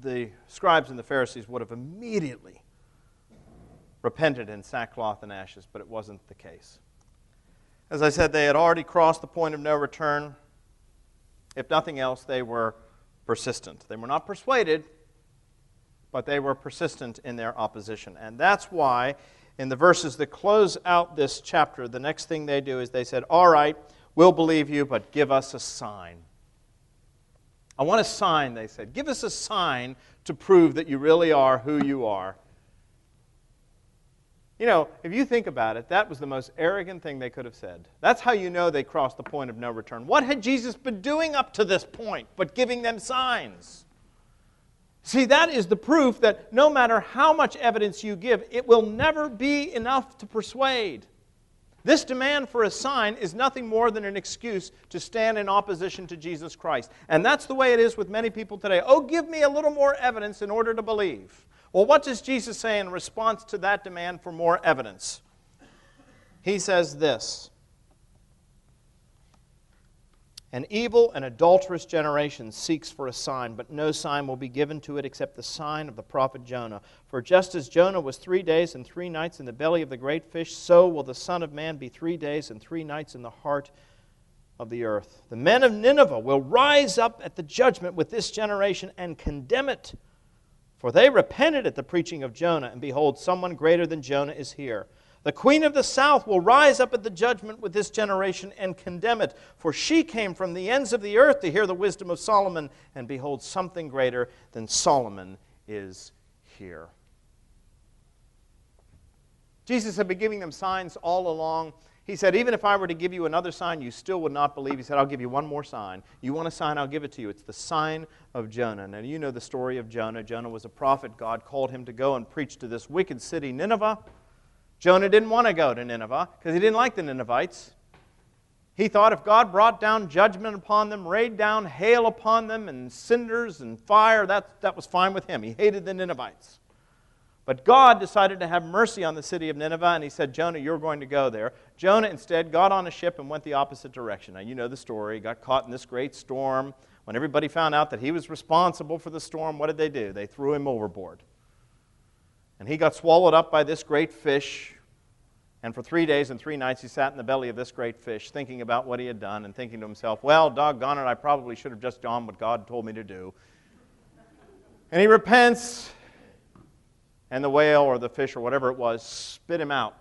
the scribes and the Pharisees would have immediately repented in sackcloth and ashes, but it wasn't the case. As I said, they had already crossed the point of no return. If nothing else, they were persistent. They were not persuaded, but they were persistent in their opposition. And that's why, in the verses that close out this chapter, the next thing they do is they said, All right, we'll believe you, but give us a sign. I want a sign, they said. Give us a sign to prove that you really are who you are. You know, if you think about it, that was the most arrogant thing they could have said. That's how you know they crossed the point of no return. What had Jesus been doing up to this point but giving them signs? See, that is the proof that no matter how much evidence you give, it will never be enough to persuade. This demand for a sign is nothing more than an excuse to stand in opposition to Jesus Christ. And that's the way it is with many people today. Oh, give me a little more evidence in order to believe. Well, what does Jesus say in response to that demand for more evidence? He says this An evil and adulterous generation seeks for a sign, but no sign will be given to it except the sign of the prophet Jonah. For just as Jonah was three days and three nights in the belly of the great fish, so will the Son of Man be three days and three nights in the heart of the earth. The men of Nineveh will rise up at the judgment with this generation and condemn it for they repented at the preaching of Jonah, and behold, someone greater than Jonah is here. The queen of the south will rise up at the judgment with this generation and condemn it, for she came from the ends of the earth to hear the wisdom of Solomon, and behold, something greater than Solomon is here. Jesus had been giving them signs all along. He said, Even if I were to give you another sign, you still would not believe. He said, I'll give you one more sign. You want a sign? I'll give it to you. It's the sign of Jonah. Now, you know the story of Jonah. Jonah was a prophet. God called him to go and preach to this wicked city, Nineveh. Jonah didn't want to go to Nineveh because he didn't like the Ninevites. He thought if God brought down judgment upon them, rained down hail upon them, and cinders and fire, that, that was fine with him. He hated the Ninevites. But God decided to have mercy on the city of Nineveh, and he said, Jonah, you're going to go there. Jonah instead got on a ship and went the opposite direction. Now, you know the story. He got caught in this great storm. When everybody found out that he was responsible for the storm, what did they do? They threw him overboard. And he got swallowed up by this great fish. And for three days and three nights, he sat in the belly of this great fish, thinking about what he had done and thinking to himself, well, doggone it, I probably should have just done what God told me to do. And he repents and the whale or the fish or whatever it was spit him out.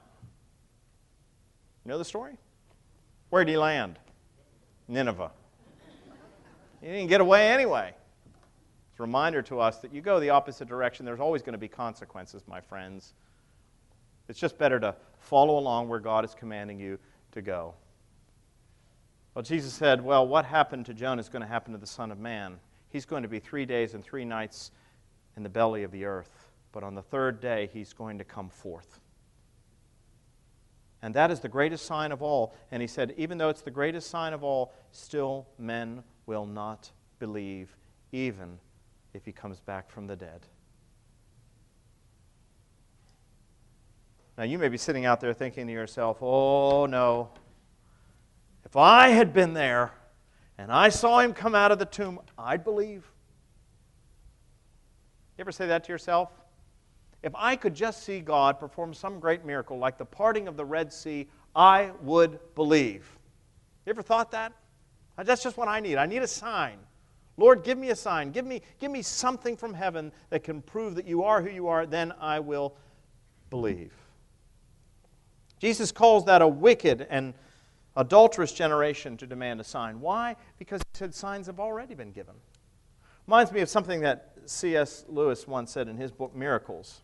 You know the story? Where did he land? Nineveh. He didn't get away anyway. It's a reminder to us that you go the opposite direction, there's always going to be consequences, my friends. It's just better to follow along where God is commanding you to go. Well, Jesus said, Well, what happened to Jonah is going to happen to the Son of Man. He's going to be three days and three nights in the belly of the earth but on the third day he's going to come forth. And that is the greatest sign of all. And he said, even though it's the greatest sign of all, still men will not believe, even if he comes back from the dead. Now, you may be sitting out there thinking to yourself, oh no, if I had been there and I saw him come out of the tomb, I'd believe. You ever say that to yourself? If I could just see God perform some great miracle like the parting of the Red Sea, I would believe. You ever thought that? Uh, that's just what I need. I need a sign. Lord, give me a sign. Give me, give me something from heaven that can prove that you are who you are. Then I will believe. Jesus calls that a wicked and adulterous generation to demand a sign. Why? Because he said signs have already been given. Reminds me of something that C.S. Lewis once said in his book Miracles.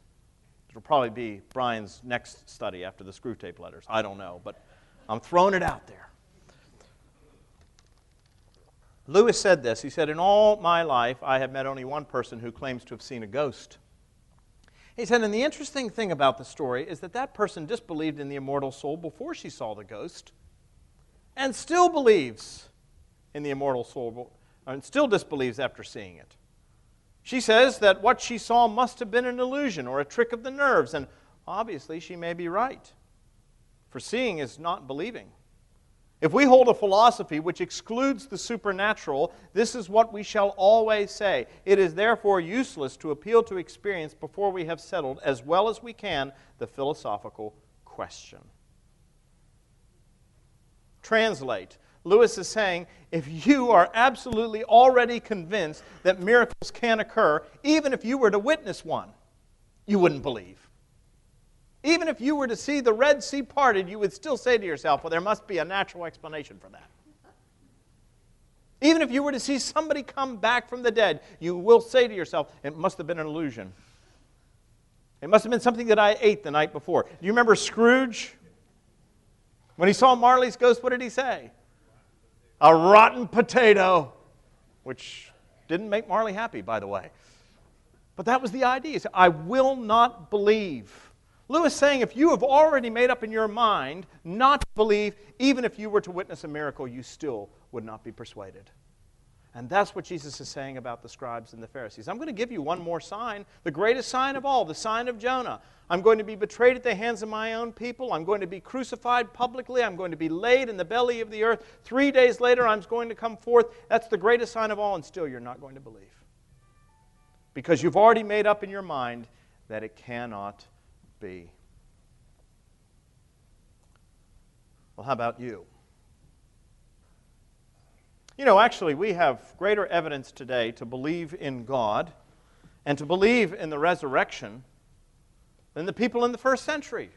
It'll probably be Brian's next study after the Screwtape letters. I don't know, but I'm throwing it out there. Lewis said this. He said, In all my life, I have met only one person who claims to have seen a ghost. He said, And the interesting thing about the story is that that person disbelieved in the immortal soul before she saw the ghost and still believes in the immortal soul and still disbelieves after seeing it. She says that what she saw must have been an illusion or a trick of the nerves, and obviously she may be right. For seeing is not believing. If we hold a philosophy which excludes the supernatural, this is what we shall always say. It is therefore useless to appeal to experience before we have settled, as well as we can, the philosophical question. Translate Lewis is saying if you are absolutely already convinced that miracles can occur, even if you were to witness one, you wouldn't believe. Even if you were to see the Red Sea parted, you would still say to yourself, well, there must be a natural explanation for that. Even if you were to see somebody come back from the dead, you will say to yourself, it must have been an illusion. It must have been something that I ate the night before. Do you remember Scrooge? When he saw Marley's ghost, what did he say? A rotten potato, which didn't make Marley happy, by the way. But that was the idea. Said, I will not believe. Lewis saying, if you have already made up in your mind not to believe, even if you were to witness a miracle, you still would not be persuaded. And that's what Jesus is saying about the scribes and the Pharisees. I'm going to give you one more sign, the greatest sign of all, the sign of Jonah. I'm going to be betrayed at the hands of my own people. I'm going to be crucified publicly. I'm going to be laid in the belly of the earth. Three days later, I'm going to come forth. That's the greatest sign of all, and still you're not going to believe. Because you've already made up in your mind that it cannot be. Well, how about you? You know, actually, we have greater evidence today to believe in God and to believe in the resurrection than the people in the first century.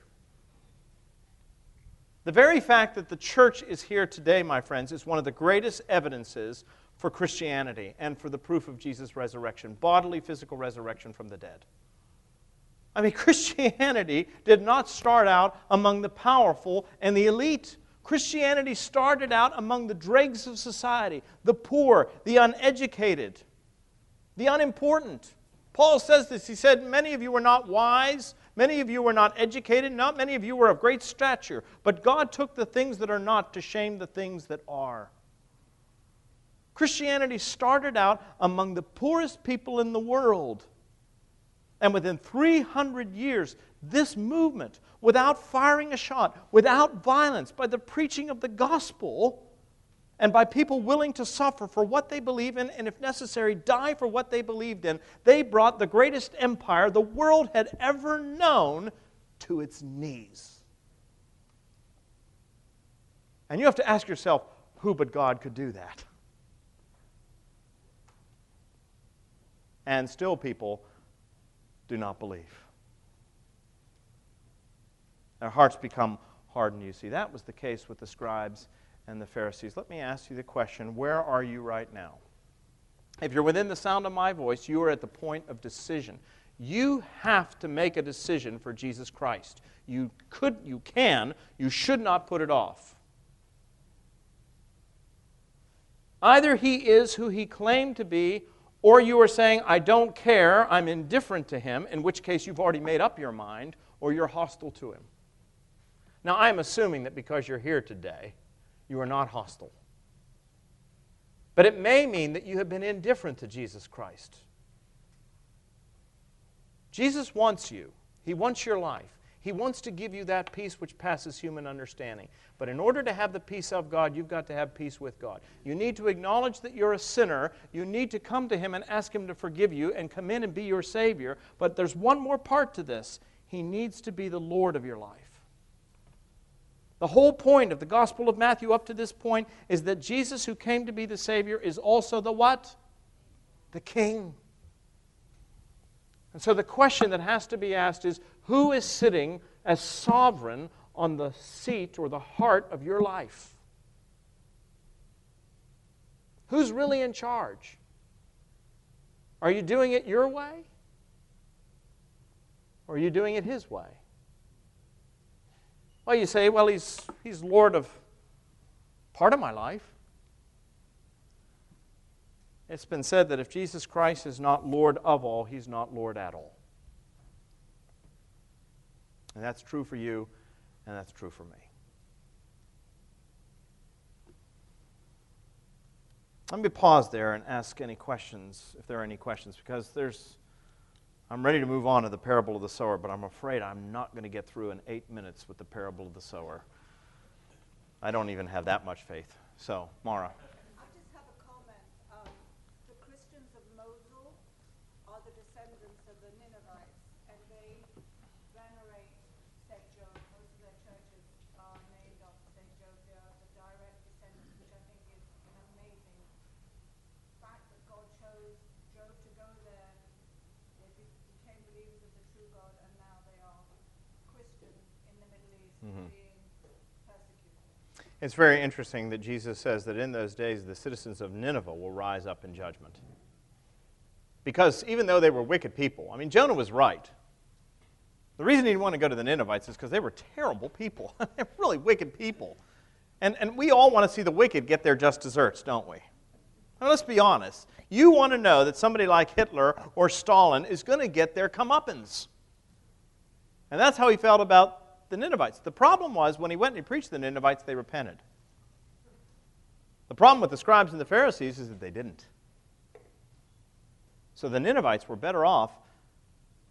The very fact that the church is here today, my friends, is one of the greatest evidences for Christianity and for the proof of Jesus' resurrection, bodily, physical resurrection from the dead. I mean, Christianity did not start out among the powerful and the elite. Christianity started out among the dregs of society, the poor, the uneducated, the unimportant. Paul says this. He said, Many of you were not wise, many of you were not educated, not many of you were of great stature, but God took the things that are not to shame the things that are. Christianity started out among the poorest people in the world. And within 300 years, this movement, without firing a shot, without violence, by the preaching of the gospel, and by people willing to suffer for what they believe in, and if necessary, die for what they believed in, they brought the greatest empire the world had ever known to its knees. And you have to ask yourself, who but God could do that? And still, people do not believe. Their hearts become hardened, you see. That was the case with the scribes and the Pharisees. Let me ask you the question where are you right now? If you're within the sound of my voice, you are at the point of decision. You have to make a decision for Jesus Christ. You could, you can, you should not put it off. Either he is who he claimed to be, or you are saying, I don't care, I'm indifferent to him, in which case you've already made up your mind, or you're hostile to him. Now, I'm assuming that because you're here today, you are not hostile. But it may mean that you have been indifferent to Jesus Christ. Jesus wants you, He wants your life. He wants to give you that peace which passes human understanding. But in order to have the peace of God, you've got to have peace with God. You need to acknowledge that you're a sinner. You need to come to Him and ask Him to forgive you and come in and be your Savior. But there's one more part to this He needs to be the Lord of your life. The whole point of the Gospel of Matthew up to this point is that Jesus, who came to be the Savior, is also the what? The King. And so the question that has to be asked is who is sitting as sovereign on the seat or the heart of your life? Who's really in charge? Are you doing it your way? Or are you doing it His way? Well, you say, well, he's, he's Lord of part of my life. It's been said that if Jesus Christ is not Lord of all, he's not Lord at all. And that's true for you, and that's true for me. Let me pause there and ask any questions, if there are any questions, because there's I'm ready to move on to the parable of the sower, but I'm afraid I'm not going to get through in eight minutes with the parable of the sower. I don't even have that much faith. So, Mara. It's very interesting that Jesus says that in those days the citizens of Nineveh will rise up in judgment. Because even though they were wicked people, I mean, Jonah was right. The reason he didn't want to go to the Ninevites is because they were terrible people. They're really wicked people. And, and we all want to see the wicked get their just desserts, don't we? Now, let's be honest. You want to know that somebody like Hitler or Stalin is going to get their comeuppance. And that's how he felt about the Ninevites. The problem was when he went and he preached to the Ninevites, they repented. The problem with the scribes and the Pharisees is that they didn't. So the Ninevites were better off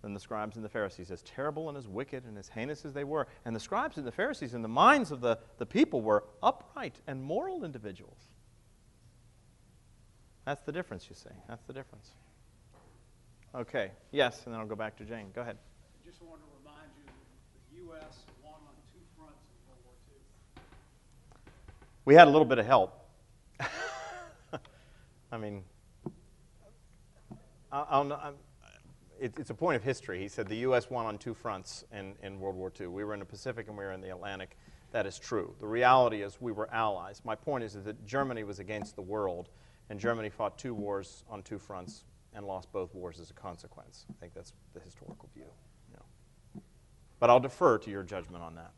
than the scribes and the Pharisees, as terrible and as wicked and as heinous as they were. And the scribes and the Pharisees, in the minds of the, the people, were upright and moral individuals. That's the difference, you see. That's the difference. Okay, yes, and then I'll go back to Jane. Go ahead. I just want to remind you the U.S. We had a little bit of help. I mean, I'll, I'll, it, it's a point of history. He said the U.S. won on two fronts in, in World War II. We were in the Pacific and we were in the Atlantic. That is true. The reality is we were allies. My point is that Germany was against the world, and Germany fought two wars on two fronts and lost both wars as a consequence. I think that's the historical view. But I'll defer to your judgment on that.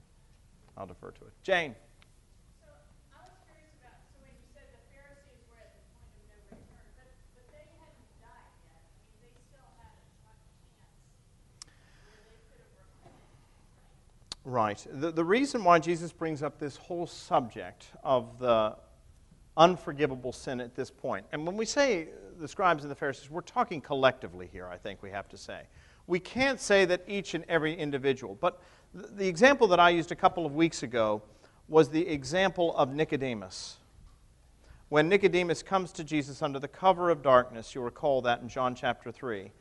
I'll defer to it. Jane. Right. The, the reason why Jesus brings up this whole subject of the unforgivable sin at this point, and when we say the scribes and the Pharisees, we're talking collectively here, I think we have to say. We can't say that each and every individual. But the example that I used a couple of weeks ago was the example of Nicodemus. When Nicodemus comes to Jesus under the cover of darkness, you'll recall that in John chapter 3.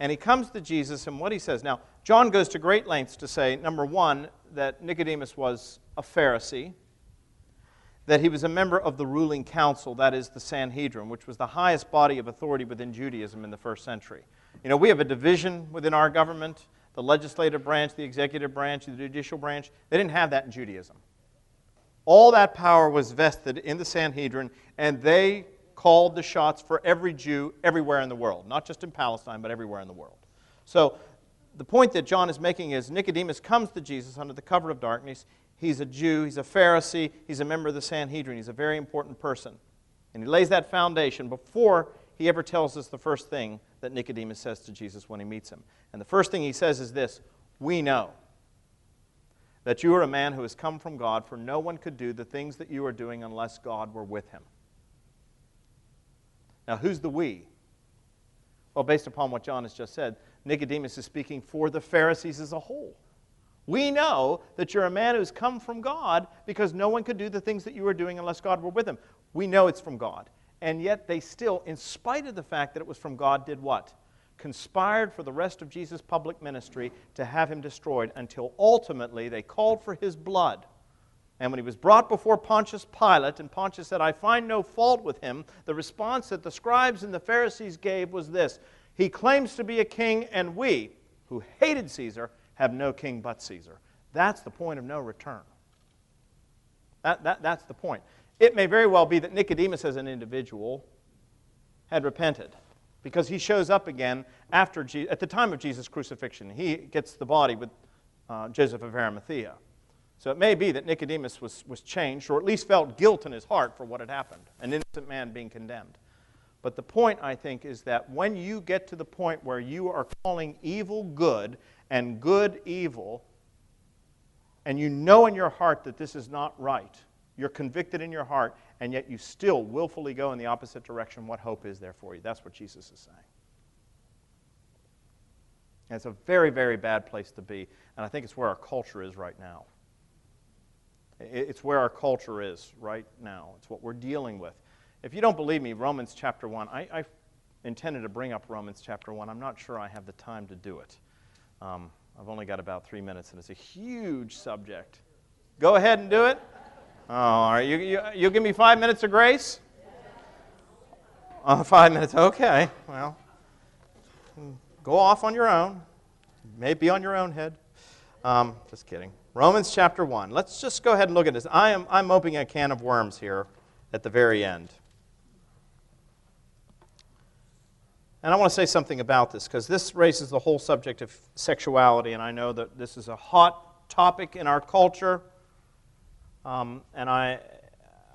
And he comes to Jesus, and what he says now, John goes to great lengths to say, number one, that Nicodemus was a Pharisee, that he was a member of the ruling council, that is the Sanhedrin, which was the highest body of authority within Judaism in the first century. You know, we have a division within our government the legislative branch, the executive branch, the judicial branch. They didn't have that in Judaism. All that power was vested in the Sanhedrin, and they called the shots for every Jew everywhere in the world, not just in Palestine, but everywhere in the world. So the point that John is making is Nicodemus comes to Jesus under the cover of darkness. He's a Jew, he's a Pharisee, he's a member of the Sanhedrin, he's a very important person. And he lays that foundation before he ever tells us the first thing that Nicodemus says to Jesus when he meets him. And the first thing he says is this We know that you are a man who has come from God, for no one could do the things that you are doing unless God were with him. Now, who's the we? Well, based upon what John has just said, Nicodemus is speaking for the Pharisees as a whole. We know that you're a man who's come from God because no one could do the things that you are doing unless God were with him. We know it's from God. And yet they still, in spite of the fact that it was from God, did what? conspired for the rest of Jesus' public ministry to have him destroyed until ultimately they called for his blood. And when he was brought before Pontius Pilate, and Pontius said, I find no fault with him, the response that the scribes and the Pharisees gave was this He claims to be a king, and we, who hated Caesar, have no king but Caesar. That's the point of no return. That, that, that's the point. It may very well be that Nicodemus, as an individual, had repented because he shows up again after Je- at the time of Jesus' crucifixion. He gets the body with uh, Joseph of Arimathea. So it may be that Nicodemus was, was changed, or at least felt guilt in his heart for what had happened, an innocent man being condemned. But the point, I think, is that when you get to the point where you are calling evil good and good evil, and you know in your heart that this is not right, you're convicted in your heart, and yet you still willfully go in the opposite direction, what hope is there for you? That's what Jesus is saying. And it's a very, very bad place to be, and I think it's where our culture is right now. It's where our culture is right now. It's what we're dealing with. If you don't believe me, Romans chapter 1, I, I intended to bring up Romans chapter 1. I'm not sure I have the time to do it. Um, I've only got about three minutes, and it's a huge subject. Go ahead and do it. Oh, all right. You, you, you'll give me five minutes of grace? Uh, five minutes. Okay. Well, go off on your own. Maybe on your own head. Um, just kidding. Romans chapter 1. Let's just go ahead and look at this. I am, I'm opening a can of worms here at the very end. And I want to say something about this because this raises the whole subject of sexuality, and I know that this is a hot topic in our culture. Um, and I,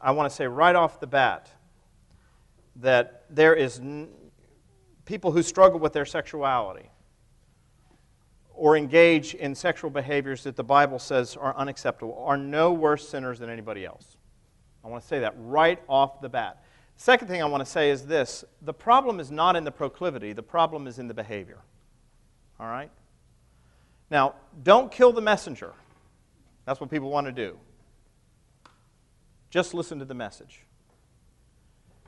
I want to say right off the bat that there is n- people who struggle with their sexuality or engage in sexual behaviors that the Bible says are unacceptable are no worse sinners than anybody else. I want to say that right off the bat. Second thing I want to say is this the problem is not in the proclivity, the problem is in the behavior. All right? Now, don't kill the messenger. That's what people want to do. Just listen to the message.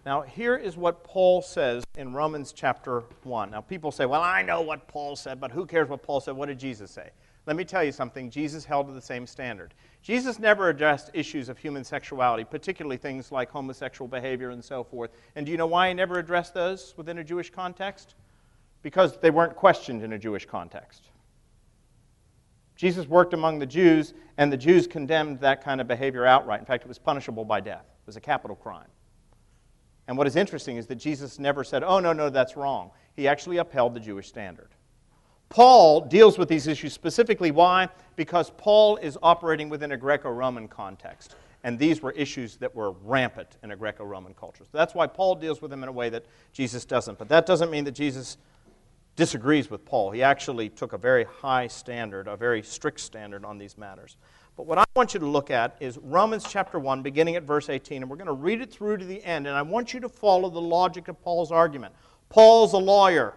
Now, here is what Paul says in Romans chapter 1. Now, people say, well, I know what Paul said, but who cares what Paul said? What did Jesus say? Let me tell you something. Jesus held to the same standard. Jesus never addressed issues of human sexuality, particularly things like homosexual behavior and so forth. And do you know why he never addressed those within a Jewish context? Because they weren't questioned in a Jewish context. Jesus worked among the Jews, and the Jews condemned that kind of behavior outright. In fact, it was punishable by death, it was a capital crime. And what is interesting is that Jesus never said, oh, no, no, that's wrong. He actually upheld the Jewish standard. Paul deals with these issues specifically. Why? Because Paul is operating within a Greco Roman context. And these were issues that were rampant in a Greco Roman culture. So that's why Paul deals with them in a way that Jesus doesn't. But that doesn't mean that Jesus disagrees with Paul. He actually took a very high standard, a very strict standard on these matters. But what I want you to look at is Romans chapter 1, beginning at verse 18, and we're going to read it through to the end, and I want you to follow the logic of Paul's argument. Paul's a lawyer.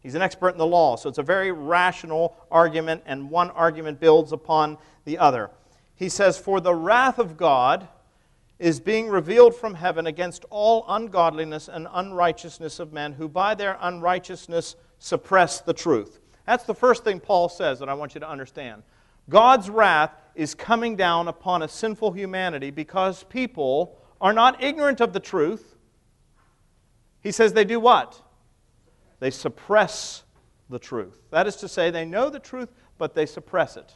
He's an expert in the law, so it's a very rational argument, and one argument builds upon the other. He says, For the wrath of God is being revealed from heaven against all ungodliness and unrighteousness of men who by their unrighteousness suppress the truth. That's the first thing Paul says that I want you to understand. God's wrath is coming down upon a sinful humanity because people are not ignorant of the truth. He says they do what? They suppress the truth. That is to say, they know the truth, but they suppress it.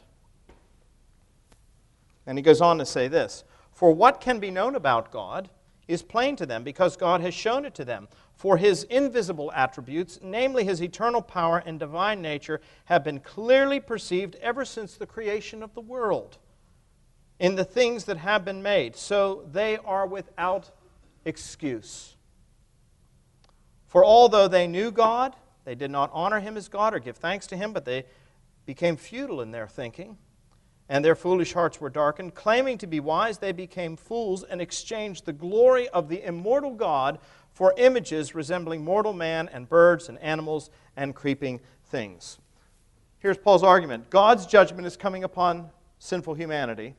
And he goes on to say this For what can be known about God is plain to them, because God has shown it to them. For his invisible attributes, namely his eternal power and divine nature, have been clearly perceived ever since the creation of the world in the things that have been made. So they are without excuse. For although they knew God, they did not honor him as God or give thanks to him, but they became futile in their thinking, and their foolish hearts were darkened. Claiming to be wise, they became fools and exchanged the glory of the immortal God for images resembling mortal man and birds and animals and creeping things. Here's Paul's argument God's judgment is coming upon sinful humanity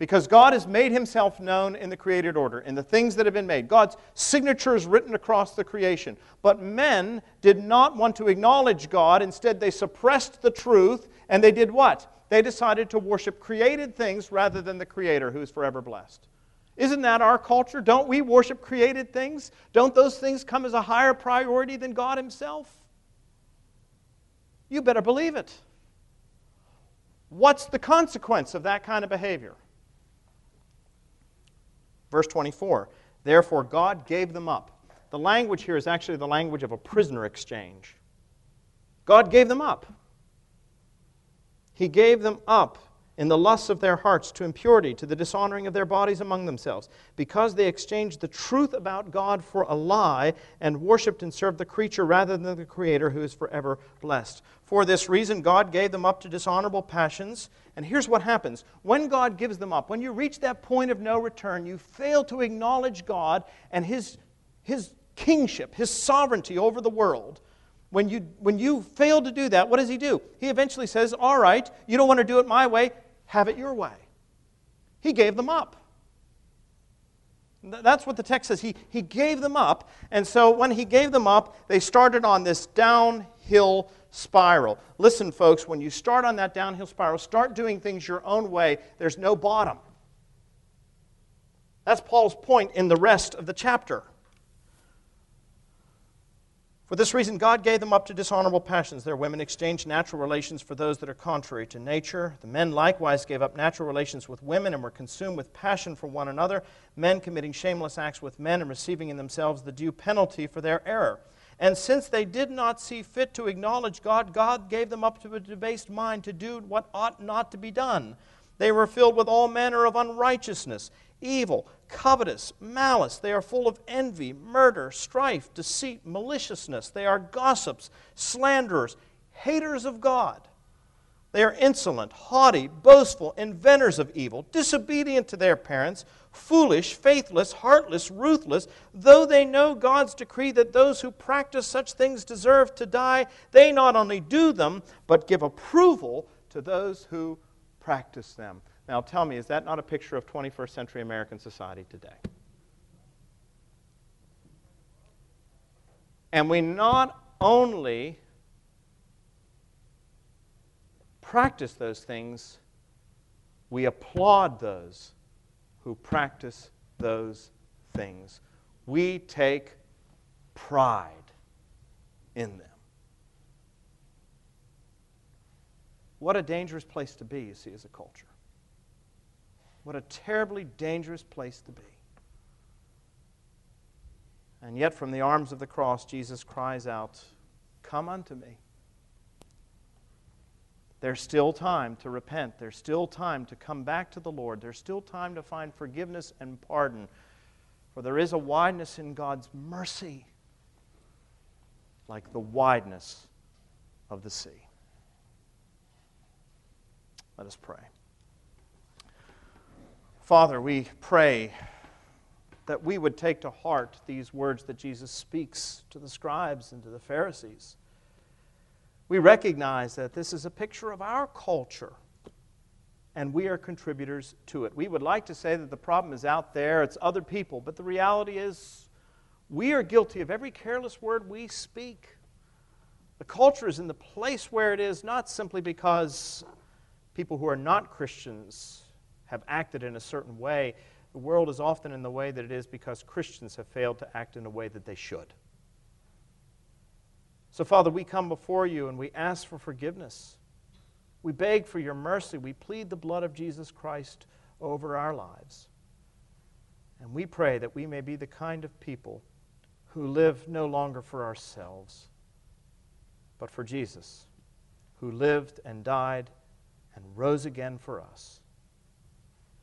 because God has made himself known in the created order, in the things that have been made. God's signature is written across the creation. But men did not want to acknowledge God. Instead, they suppressed the truth, and they did what? They decided to worship created things rather than the Creator who is forever blessed. Isn't that our culture? Don't we worship created things? Don't those things come as a higher priority than God Himself? You better believe it. What's the consequence of that kind of behavior? Verse 24 Therefore, God gave them up. The language here is actually the language of a prisoner exchange. God gave them up. He gave them up in the lusts of their hearts to impurity, to the dishonoring of their bodies among themselves, because they exchanged the truth about God for a lie and worshiped and served the creature rather than the Creator who is forever blessed. For this reason, God gave them up to dishonorable passions. And here's what happens when God gives them up, when you reach that point of no return, you fail to acknowledge God and His, his kingship, His sovereignty over the world when you, when you fail to do that, what does he do? He eventually says, All right, you don't want to do it my way have it your way. He gave them up. That's what the text says. He, he gave them up. And so when he gave them up, they started on this downhill spiral. Listen, folks, when you start on that downhill spiral, start doing things your own way. There's no bottom. That's Paul's point in the rest of the chapter. For this reason, God gave them up to dishonorable passions. Their women exchanged natural relations for those that are contrary to nature. The men likewise gave up natural relations with women and were consumed with passion for one another, men committing shameless acts with men and receiving in themselves the due penalty for their error. And since they did not see fit to acknowledge God, God gave them up to a debased mind to do what ought not to be done. They were filled with all manner of unrighteousness evil, covetous, malice. They are full of envy, murder, strife, deceit, maliciousness. They are gossips, slanderers, haters of God. They are insolent, haughty, boastful, inventors of evil, disobedient to their parents, foolish, faithless, heartless, ruthless. Though they know God's decree that those who practice such things deserve to die, they not only do them, but give approval to those who practice them. Now tell me, is that not a picture of 21st century American society today? And we not only practice those things, we applaud those who practice those things. We take pride in them. What a dangerous place to be, you see, as a culture. What a terribly dangerous place to be. And yet, from the arms of the cross, Jesus cries out, Come unto me. There's still time to repent. There's still time to come back to the Lord. There's still time to find forgiveness and pardon. For there is a wideness in God's mercy, like the wideness of the sea. Let us pray. Father, we pray that we would take to heart these words that Jesus speaks to the scribes and to the Pharisees. We recognize that this is a picture of our culture, and we are contributors to it. We would like to say that the problem is out there, it's other people, but the reality is we are guilty of every careless word we speak. The culture is in the place where it is not simply because people who are not Christians have acted in a certain way. The world is often in the way that it is because Christians have failed to act in a way that they should. So, Father, we come before you and we ask for forgiveness. We beg for your mercy. We plead the blood of Jesus Christ over our lives. And we pray that we may be the kind of people who live no longer for ourselves, but for Jesus, who lived and died and rose again for us.